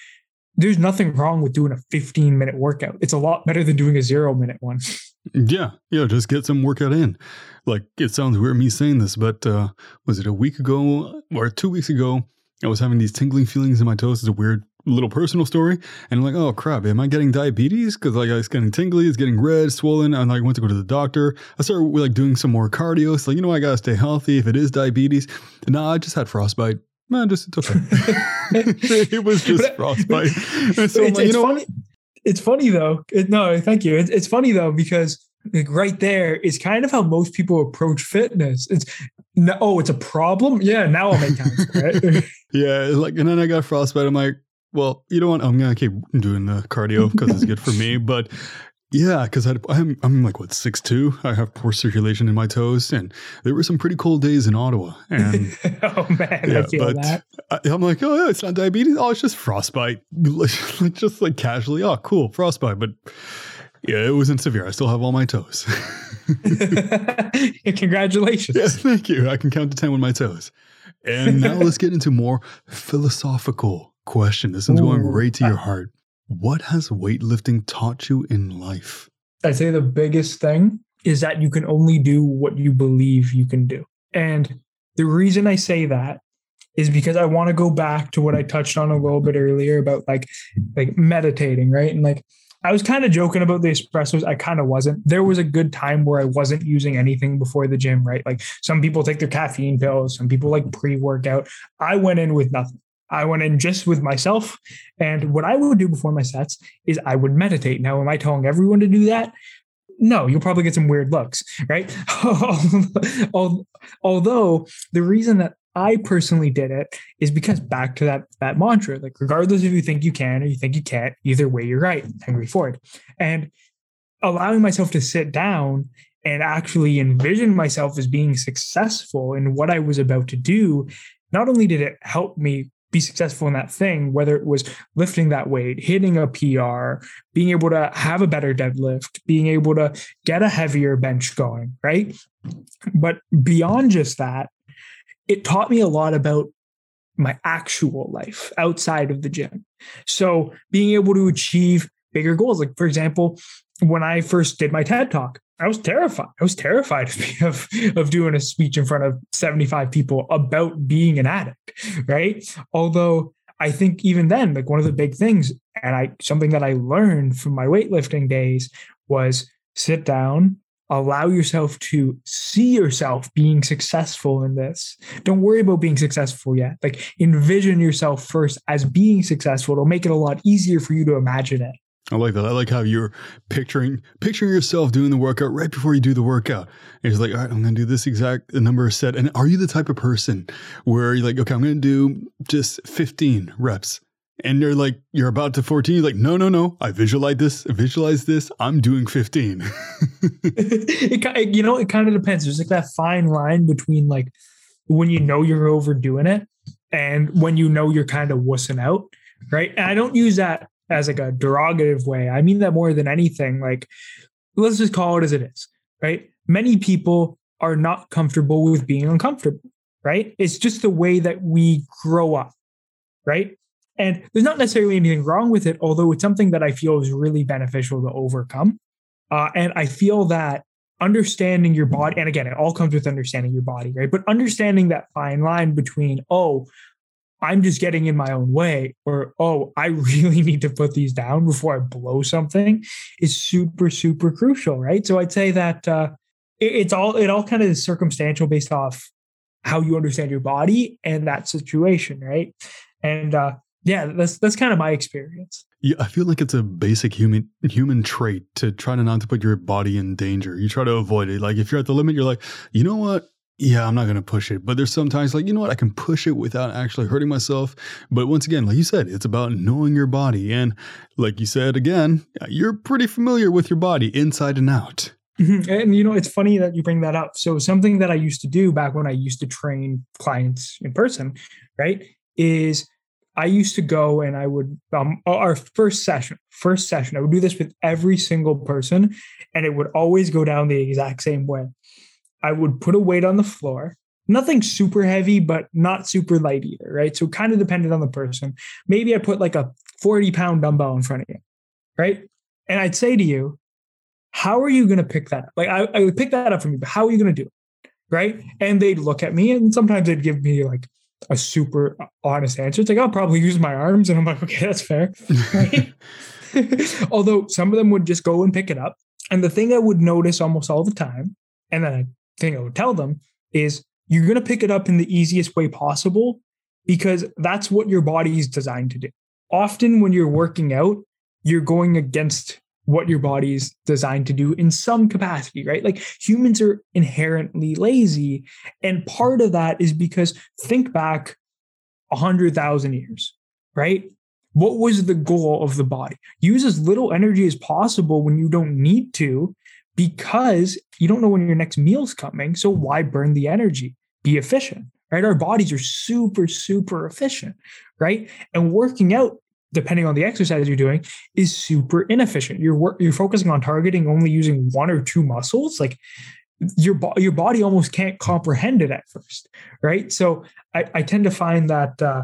there's nothing wrong with doing a 15 minute workout. It's a lot better than doing a zero minute one. Yeah, yeah, just get some workout in. Like it sounds weird me saying this, but uh was it a week ago or two weeks ago? I was having these tingling feelings in my toes. It's a weird little personal story, and I'm like, oh crap, am I getting diabetes? Because like it's getting tingly, it's getting red, swollen. And like went to go to the doctor. I started like doing some more cardio. So like, you know, I gotta stay healthy. If it is diabetes, no, I just had frostbite. Man, just it's okay. it was just frostbite. And so it's, like, you know, funny. It's funny though. It, no, thank you. It's, it's funny though because like right there is kind of how most people approach fitness. It's no, oh, it's a problem. Yeah, now I'll make time for it. Yeah, like, and then I got frostbite. I'm like, well, you know what? I'm gonna keep doing the cardio because it's good for me. But yeah, because I'm I'm like what six two. I have poor circulation in my toes, and there were some pretty cold days in Ottawa. And oh man, yeah, I feel but that. I, I'm like, oh yeah, it's not diabetes. Oh, it's just frostbite. Like, just like casually, oh cool, frostbite. But yeah, it wasn't severe. I still have all my toes. Congratulations. Yes, thank you. I can count to 10 with my toes. And now let's get into more philosophical question. This one's going right to your heart. What has weightlifting taught you in life? I'd say the biggest thing is that you can only do what you believe you can do. And the reason I say that is because I want to go back to what I touched on a little bit earlier about like like meditating, right? And like I was kind of joking about the espressos. I kind of wasn't. There was a good time where I wasn't using anything before the gym, right? Like some people take their caffeine pills, some people like pre-workout. I went in with nothing. I went in just with myself. And what I would do before my sets is I would meditate. Now, am I telling everyone to do that? No, you'll probably get some weird looks, right? Although the reason that I personally did it is because back to that that mantra, like regardless if you think you can or you think you can't, either way you're right. Henry Ford, and allowing myself to sit down and actually envision myself as being successful in what I was about to do. Not only did it help me be successful in that thing, whether it was lifting that weight, hitting a PR, being able to have a better deadlift, being able to get a heavier bench going, right? But beyond just that, it taught me a lot about my actual life outside of the gym. So being able to achieve bigger goals, like for example, when I first did my TED talk, I was terrified. I was terrified of, of doing a speech in front of 75 people about being an addict, right? Although I think even then, like one of the big things, and I something that I learned from my weightlifting days was sit down, allow yourself to see yourself being successful in this. Don't worry about being successful yet. Like envision yourself first as being successful. It'll make it a lot easier for you to imagine it. I like that. I like how you're picturing picturing yourself doing the workout right before you do the workout. And it's like, all right, I'm going to do this exact number set. And are you the type of person where you're like, okay, I'm going to do just 15 reps, and you're like, you're about to 14. You're like, no, no, no. I visualize this. Visualize this. I'm doing 15. it, you know, it kind of depends. There's like that fine line between like when you know you're overdoing it and when you know you're kind of wussing out, right? And I don't use that as like a derogative way. I mean that more than anything. Like, let's just call it as it is, right? Many people are not comfortable with being uncomfortable, right? It's just the way that we grow up, right? And there's not necessarily anything wrong with it, although it's something that I feel is really beneficial to overcome. Uh, and I feel that understanding your body, and again, it all comes with understanding your body, right? But understanding that fine line between, oh, I'm just getting in my own way, or oh, I really need to put these down before I blow something is super, super crucial, right? So I'd say that uh, it, it's all it all kind of is circumstantial based off how you understand your body and that situation, right? And uh, yeah, that's that's kind of my experience. Yeah, I feel like it's a basic human human trait to try to not to put your body in danger. You try to avoid it. Like if you're at the limit, you're like, you know what? Yeah, I'm not gonna push it. But there's sometimes like, you know what? I can push it without actually hurting myself. But once again, like you said, it's about knowing your body. And like you said again, you're pretty familiar with your body inside and out. Mhm. And you know, it's funny that you bring that up. So something that I used to do back when I used to train clients in person, right, is I used to go and I would um our first session, first session, I would do this with every single person, and it would always go down the exact same way. I would put a weight on the floor, nothing super heavy, but not super light either, right? So kind of depended on the person. Maybe I put like a 40 pound dumbbell in front of you, right? And I'd say to you, how are you going to pick that up? Like, I, I would pick that up from you, but how are you going to do it? Right. And they'd look at me and sometimes they'd give me like a super honest answer. It's like, I'll probably use my arms. And I'm like, okay, that's fair. Right. Although some of them would just go and pick it up. And the thing I would notice almost all the time, and then I think I would tell them is you're going to pick it up in the easiest way possible because that's what your body is designed to do. Often when you're working out, you're going against what your body is designed to do in some capacity, right? Like humans are inherently lazy. And part of that is because think back 100,000 years, right? What was the goal of the body? Use as little energy as possible when you don't need to because you don't know when your next meal's coming. So why burn the energy? Be efficient, right? Our bodies are super, super efficient, right? And working out depending on the exercise you're doing, is super inefficient. You're you're focusing on targeting only using one or two muscles, like your bo- your body almost can't comprehend it at first, right? So I, I tend to find that uh,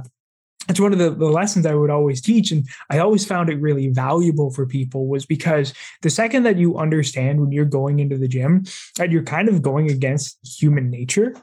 it's one of the, the lessons I would always teach, and I always found it really valuable for people was because the second that you understand when you're going into the gym that you're kind of going against human nature,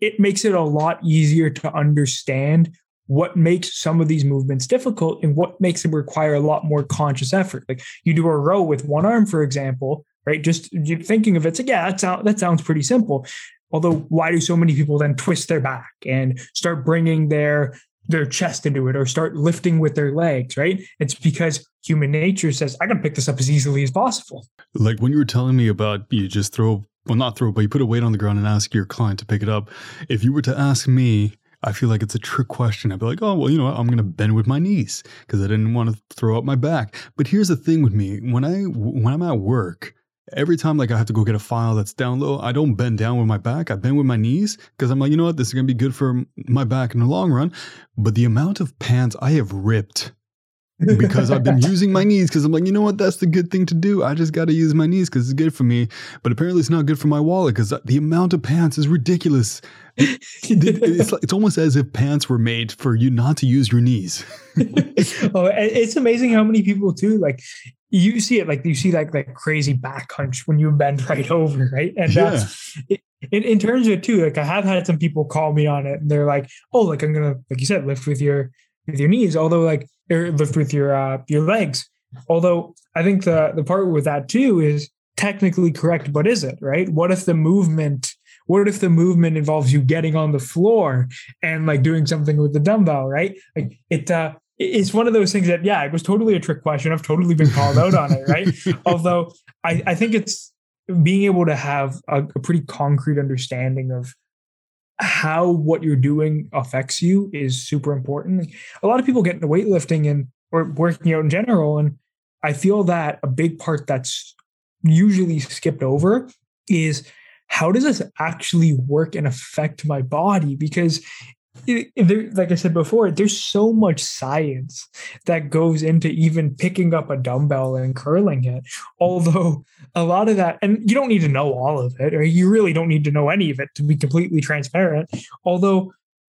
it makes it a lot easier to understand what makes some of these movements difficult and what makes them require a lot more conscious effort. Like you do a row with one arm, for example, right? Just thinking of it, it's like, yeah, that, sound, that sounds pretty simple. Although, why do so many people then twist their back and start bringing their their chest into it or start lifting with their legs, right? It's because human nature says, I can pick this up as easily as possible. Like when you were telling me about you just throw, well, not throw, but you put a weight on the ground and ask your client to pick it up. If you were to ask me, I feel like it's a trick question. I'd be like, oh, well, you know what? I'm going to bend with my knees because I didn't want to throw up my back. But here's the thing with me when I when I'm at work, every time like I have to go get a file that's down low, I don't bend down with my back. I bend with my knees because I'm like, you know what? This is going to be good for my back in the long run. But the amount of pants I have ripped because I've been using my knees because I'm like, you know what? That's the good thing to do. I just got to use my knees because it's good for me. But apparently, it's not good for my wallet because the amount of pants is ridiculous. It's, like, it's almost as if pants were made for you not to use your knees. oh, it's amazing how many people too. Like you see it, like you see like that crazy back hunch when you bend right over, right? And yeah. that's it, in, in terms of it too. Like I have had some people call me on it, and they're like, "Oh, like I'm gonna, like you said, lift with your with your knees." Although like or lift with your uh, your legs. Although I think the the part with that too is technically correct, but is it right? What if the movement? What if the movement involves you getting on the floor and like doing something with the dumbbell? Right? Like it. Uh, it's one of those things that yeah, it was totally a trick question. I've totally been called out on it, right? Although I, I think it's being able to have a, a pretty concrete understanding of how what you're doing affects you is super important. A lot of people get into weightlifting and or working out in general, and I feel that a big part that's usually skipped over is how does this actually work and affect my body? Because there, like I said before, there's so much science that goes into even picking up a dumbbell and curling it. Although a lot of that, and you don't need to know all of it, or you really don't need to know any of it to be completely transparent. Although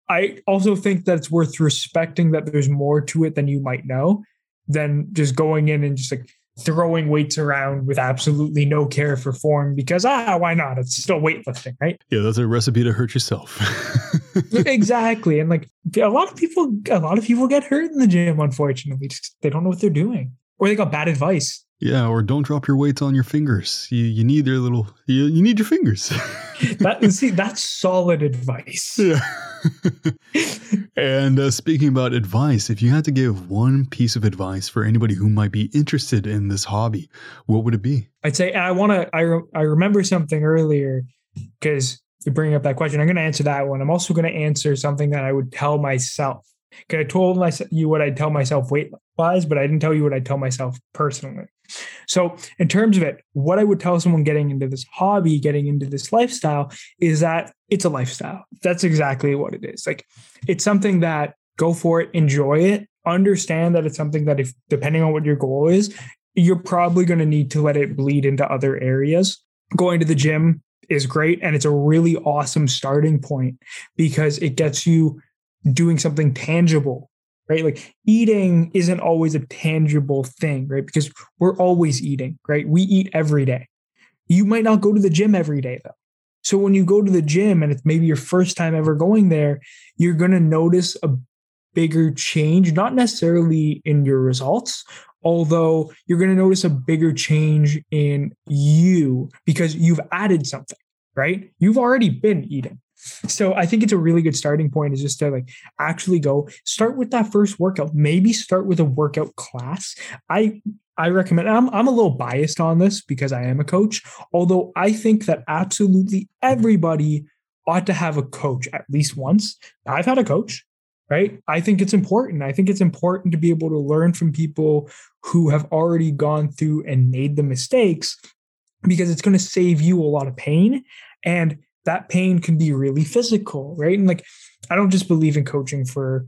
I also think that it's worth respecting that there's more to it than you might know than just going in and just like throwing weights around with absolutely no care for form because ah why not? It's still weightlifting right? Yeah that's a recipe to hurt yourself. Exactly. And like a lot of people a lot of people get hurt in the gym unfortunately they don't know what they're doing or they got bad advice yeah, or don't drop your weights on your fingers. You you need your little you, you need your fingers. that see that's solid advice. Yeah. and uh, speaking about advice, if you had to give one piece of advice for anybody who might be interested in this hobby, what would it be? I'd say I want to. I re- I remember something earlier because you bring up that question. I'm going to answer that one. I'm also going to answer something that I would tell myself. Because I told myself you what I'd tell myself weight wise, but I didn't tell you what I'd tell myself personally. So, in terms of it, what I would tell someone getting into this hobby, getting into this lifestyle, is that it's a lifestyle. That's exactly what it is. Like, it's something that go for it, enjoy it, understand that it's something that, if depending on what your goal is, you're probably going to need to let it bleed into other areas. Going to the gym is great, and it's a really awesome starting point because it gets you doing something tangible right? Like eating isn't always a tangible thing, right? Because we're always eating, right? We eat every day. You might not go to the gym every day though. So when you go to the gym and it's maybe your first time ever going there, you're going to notice a bigger change, not necessarily in your results, although you're going to notice a bigger change in you because you've added something, right? You've already been eating. So I think it's a really good starting point is just to like actually go start with that first workout. Maybe start with a workout class. I I recommend I'm I'm a little biased on this because I am a coach, although I think that absolutely everybody ought to have a coach at least once. I've had a coach, right? I think it's important. I think it's important to be able to learn from people who have already gone through and made the mistakes because it's going to save you a lot of pain and that pain can be really physical, right? And like, I don't just believe in coaching for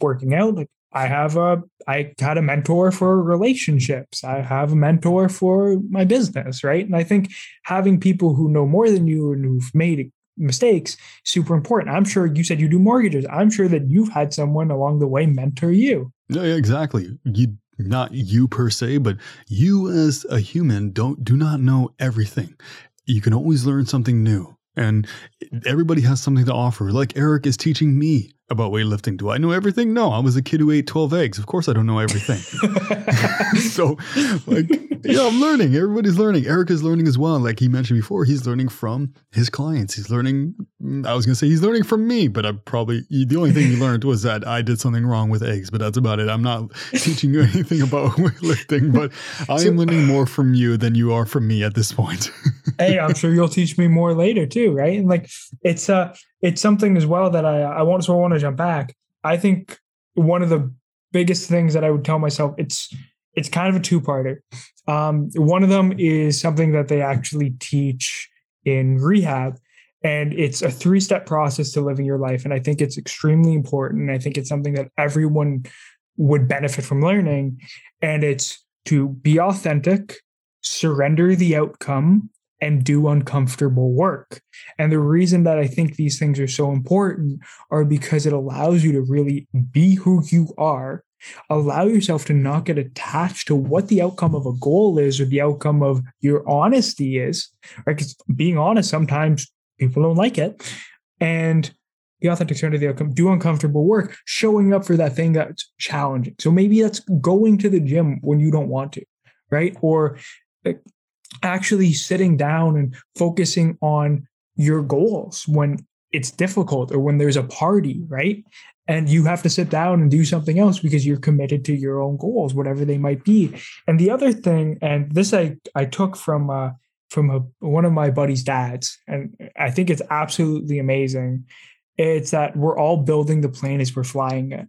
working out. Like, I have a, I had a mentor for relationships. I have a mentor for my business, right? And I think having people who know more than you and who've made mistakes super important. I'm sure you said you do mortgages. I'm sure that you've had someone along the way mentor you. Yeah, exactly. You not you per se, but you as a human don't do not know everything. You can always learn something new. And everybody has something to offer. Like Eric is teaching me about weightlifting. Do I know everything? No, I was a kid who ate 12 eggs. Of course I don't know everything. so, like, yeah, I'm learning. Everybody's learning. Eric is learning as well. Like he mentioned before, he's learning from his clients. He's learning, mm, I was going to say he's learning from me, but I probably, the only thing he learned was that I did something wrong with eggs, but that's about it. I'm not teaching you anything about weightlifting, but I so, am learning more from you than you are from me at this point. hey, I'm sure you'll teach me more later too, right? And like, it's, uh, it's something as well that I I want so I want to jump back. I think one of the biggest things that I would tell myself it's it's kind of a two parter. Um, one of them is something that they actually teach in rehab, and it's a three step process to living your life. And I think it's extremely important. I think it's something that everyone would benefit from learning. And it's to be authentic, surrender the outcome, and do uncomfortable work. And the reason that I think these things are so important are because it allows you to really be who you are, allow yourself to not get attached to what the outcome of a goal is or the outcome of your honesty is, right? Because being honest, sometimes people don't like it. And the authentic surrender the outcome, do uncomfortable work, showing up for that thing that's challenging. So maybe that's going to the gym when you don't want to, right? Or actually sitting down and focusing on your goals when it's difficult or when there's a party, right? And you have to sit down and do something else because you're committed to your own goals, whatever they might be. And the other thing, and this I I took from uh, from a, one of my buddy's dads, and I think it's absolutely amazing. It's that we're all building the plane as we're flying it.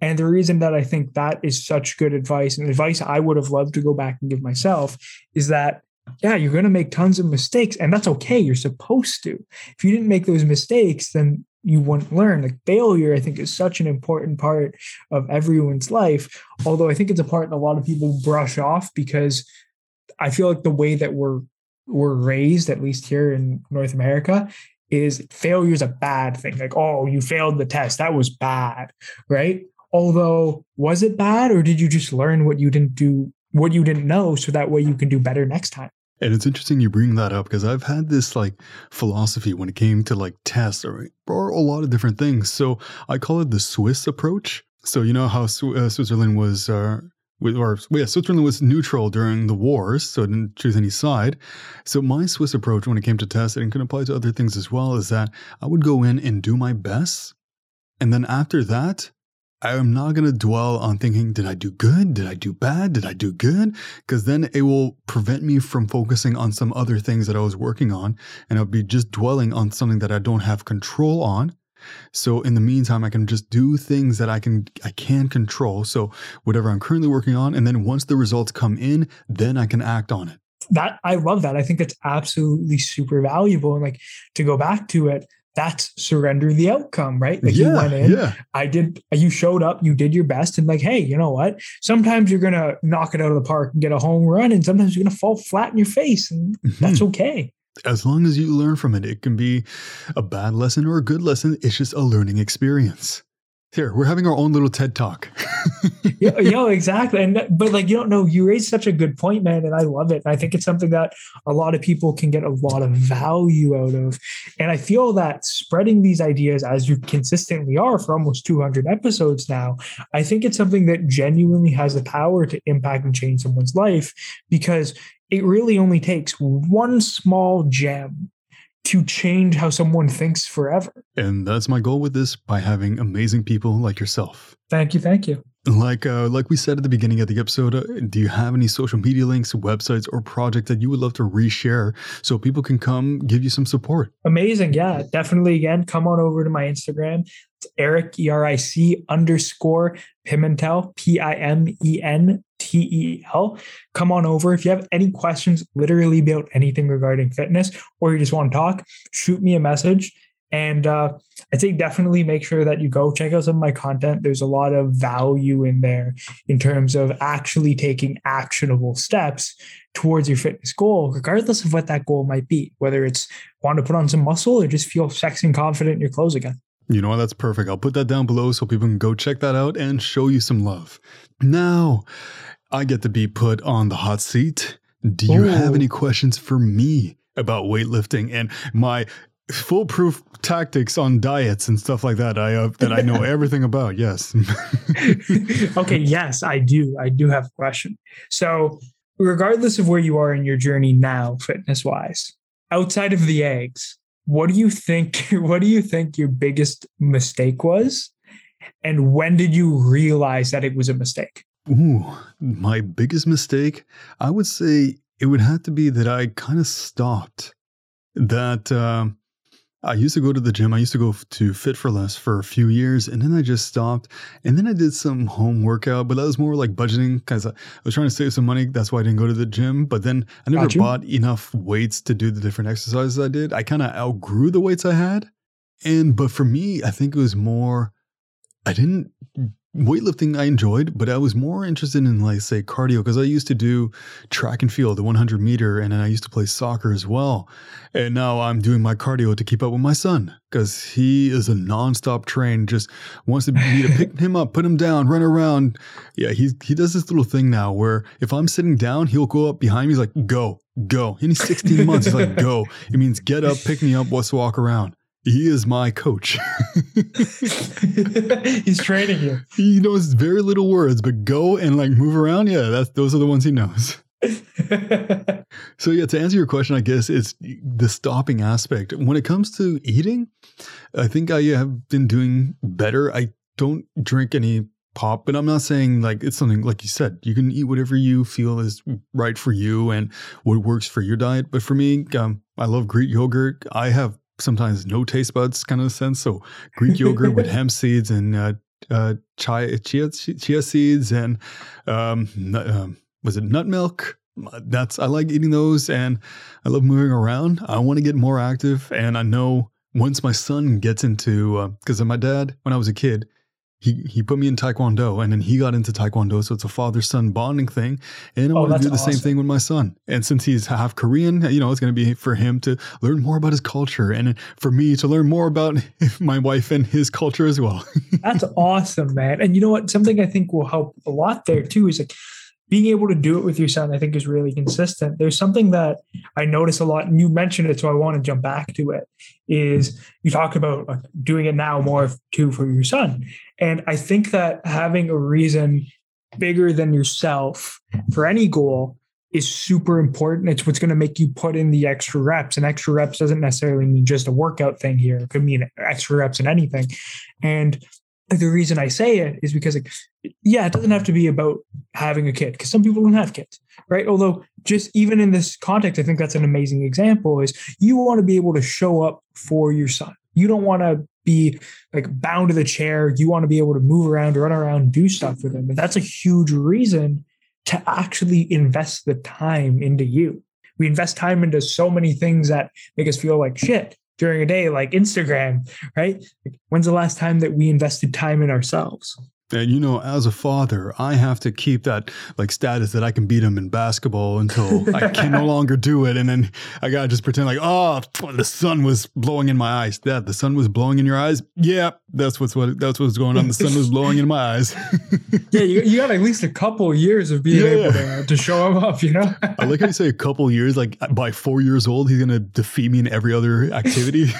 And the reason that I think that is such good advice and advice I would have loved to go back and give myself is that yeah, you're going to make tons of mistakes, and that's okay. You're supposed to. If you didn't make those mistakes, then you wouldn't learn. Like failure, I think, is such an important part of everyone's life. Although I think it's a part that a lot of people brush off because I feel like the way that we're we're raised, at least here in North America, is failure is a bad thing. Like, oh, you failed the test. That was bad, right? Although, was it bad, or did you just learn what you didn't do what you didn't know so that way you can do better next time. And it's interesting you bring that up because I've had this like philosophy when it came to like tests or, or a lot of different things. So I call it the Swiss approach. So you know how Sw- uh, Switzerland was, uh, or yeah, Switzerland was neutral during the wars, so it didn't choose any side. So my Swiss approach when it came to tests, and can apply to other things as well, is that I would go in and do my best, and then after that, I am not going to dwell on thinking, did I do good? Did I do bad? Did I do good? Because then it will prevent me from focusing on some other things that I was working on. And I'll be just dwelling on something that I don't have control on. So in the meantime, I can just do things that I can I can control. So whatever I'm currently working on, and then once the results come in, then I can act on it. That I love that. I think that's absolutely super valuable. And like to go back to it, that's surrender the outcome, right? Like yeah, you went in, yeah. I did, you showed up, you did your best, and like, hey, you know what? Sometimes you're gonna knock it out of the park and get a home run, and sometimes you're gonna fall flat in your face, and mm-hmm. that's okay. As long as you learn from it, it can be a bad lesson or a good lesson. It's just a learning experience. Here, we're having our own little TED talk. yo, yo, exactly. And but like you don't know, you raised such a good point, man, and I love it. And I think it's something that a lot of people can get a lot of value out of. And I feel that spreading these ideas as you consistently are for almost 200 episodes now, I think it's something that genuinely has the power to impact and change someone's life because it really only takes one small gem to change how someone thinks forever. And that's my goal with this by having amazing people like yourself. Thank you. Thank you. Like uh, like we said at the beginning of the episode, uh, do you have any social media links, websites, or projects that you would love to reshare so people can come give you some support? Amazing, yeah, definitely. Again, come on over to my Instagram. It's Eric E R I C underscore Pimentel P I M E N T E L. Come on over if you have any questions, literally about anything regarding fitness, or you just want to talk. Shoot me a message and uh, I'd say definitely make sure that you go check out some of my content. There's a lot of value in there in terms of actually taking actionable steps towards your fitness goal, regardless of what that goal might be, whether it's want to put on some muscle or just feel sexy and confident in your clothes again. You know what? That's perfect. I'll put that down below so people can go check that out and show you some love. Now, I get to be put on the hot seat. Do you Ooh. have any questions for me about weightlifting and my foolproof tactics on diets and stuff like that. I uh, that I know everything about. Yes. okay. Yes, I do. I do have a question. So, regardless of where you are in your journey now, fitness wise, outside of the eggs, what do you think? What do you think your biggest mistake was, and when did you realize that it was a mistake? Ooh, my biggest mistake, I would say it would have to be that I kind of stopped. That. Uh, I used to go to the gym. I used to go to Fit for Less for a few years, and then I just stopped. And then I did some home workout, but that was more like budgeting because I was trying to save some money. That's why I didn't go to the gym. But then I never bought enough weights to do the different exercises I did. I kind of outgrew the weights I had. And but for me, I think it was more. I didn't weightlifting I enjoyed, but I was more interested in like say cardio because I used to do track and field, the 100 meter, and then I used to play soccer as well. And now I'm doing my cardio to keep up with my son because he is a nonstop train. Just wants to me to pick him up, put him down, run around. Yeah, he he does this little thing now where if I'm sitting down, he'll go up behind me. He's like, "Go, go." And he's 16 months. He's like, "Go." It means get up, pick me up, let's walk around. He is my coach. He's training you. He knows very little words, but go and like move around. Yeah, that's those are the ones he knows. so yeah, to answer your question, I guess it's the stopping aspect. When it comes to eating, I think I have been doing better. I don't drink any pop, but I'm not saying like it's something like you said, you can eat whatever you feel is right for you and what works for your diet. But for me, um, I love Greek yogurt. I have sometimes no taste buds kind of sense. So Greek yogurt with hemp seeds and uh, uh, chia, chia, chia seeds and um, um, was it nut milk? That's I like eating those and I love moving around. I want to get more active and I know once my son gets into because uh, my dad when I was a kid he he put me in taekwondo and then he got into taekwondo so it's a father son bonding thing and i oh, want to do the awesome. same thing with my son. And since he's half korean you know it's going to be for him to learn more about his culture and for me to learn more about my wife and his culture as well. That's awesome man. And you know what? Something i think will help a lot there too is like being able to do it with your son, I think, is really consistent. There's something that I notice a lot, and you mentioned it, so I want to jump back to it. Is you talk about doing it now more too for your son, and I think that having a reason bigger than yourself for any goal is super important. It's what's going to make you put in the extra reps. And extra reps doesn't necessarily mean just a workout thing here. It could mean extra reps in anything. And the reason I say it is because, like, yeah, it doesn't have to be about having a kid because some people don't have kids, right? Although, just even in this context, I think that's an amazing example. Is you want to be able to show up for your son. You don't want to be like bound to the chair. You want to be able to move around, run around, do stuff with him. And that's a huge reason to actually invest the time into you. We invest time into so many things that make us feel like shit during a day, like Instagram, right? When's the last time that we invested time in ourselves? And you know, as a father, I have to keep that like status that I can beat him in basketball until I can no longer do it. And then I gotta just pretend like, oh, the sun was blowing in my eyes. Dad, the sun was blowing in your eyes. Yeah, that's what's what that's what's going on. The sun was blowing in my eyes. yeah, you, you got at least a couple years of being yeah. able to, uh, to show him up. You know, I like how you say a couple years. Like by four years old, he's gonna defeat me in every other activity.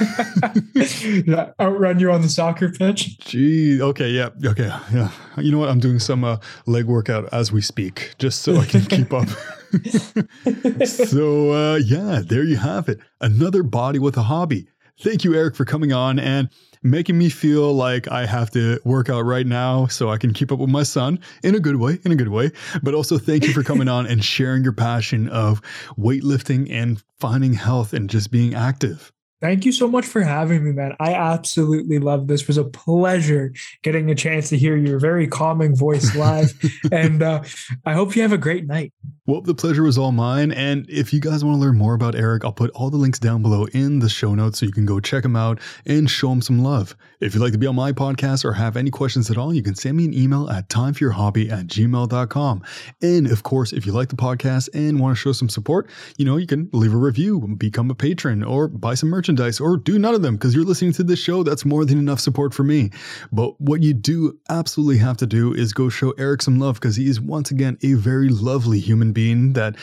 Outrun you on the soccer pitch. Gee, okay, yeah, okay, yeah. You know what? I'm doing some uh, leg workout as we speak, just so I can keep up. so uh, yeah, there you have it. Another body with a hobby. Thank you, Eric, for coming on and making me feel like I have to work out right now so I can keep up with my son in a good way, in a good way. But also, thank you for coming on and sharing your passion of weightlifting and finding health and just being active. Thank you so much for having me, man. I absolutely love this. It was a pleasure getting a chance to hear your very calming voice live. and uh, I hope you have a great night. Well, the pleasure was all mine. And if you guys want to learn more about Eric, I'll put all the links down below in the show notes so you can go check him out and show him some love. If you'd like to be on my podcast or have any questions at all, you can send me an email at timeforyourhobby at gmail.com. And of course, if you like the podcast and want to show some support, you know, you can leave a review, become a patron, or buy some merchandise merchandise or do none of them because you're listening to this show. That's more than enough support for me. But what you do absolutely have to do is go show Eric some love because he is once again a very lovely human being that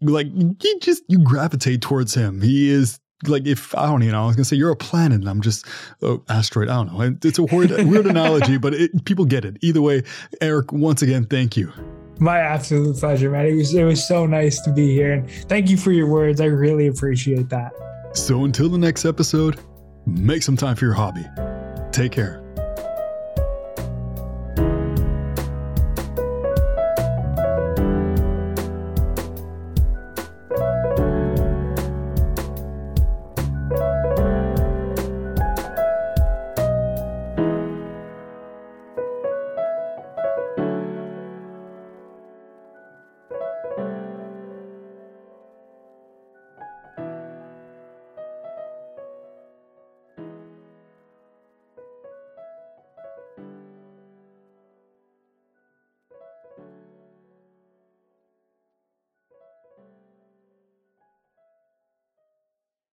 like you just you gravitate towards him. He is like if I don't even know, I was gonna say you're a planet and I'm just oh, asteroid. I don't know. It's a weird, weird analogy, but it, people get it. Either way, Eric, once again, thank you. My absolute pleasure, man. It was it was so nice to be here, and thank you for your words. I really appreciate that. So until the next episode, make some time for your hobby. Take care.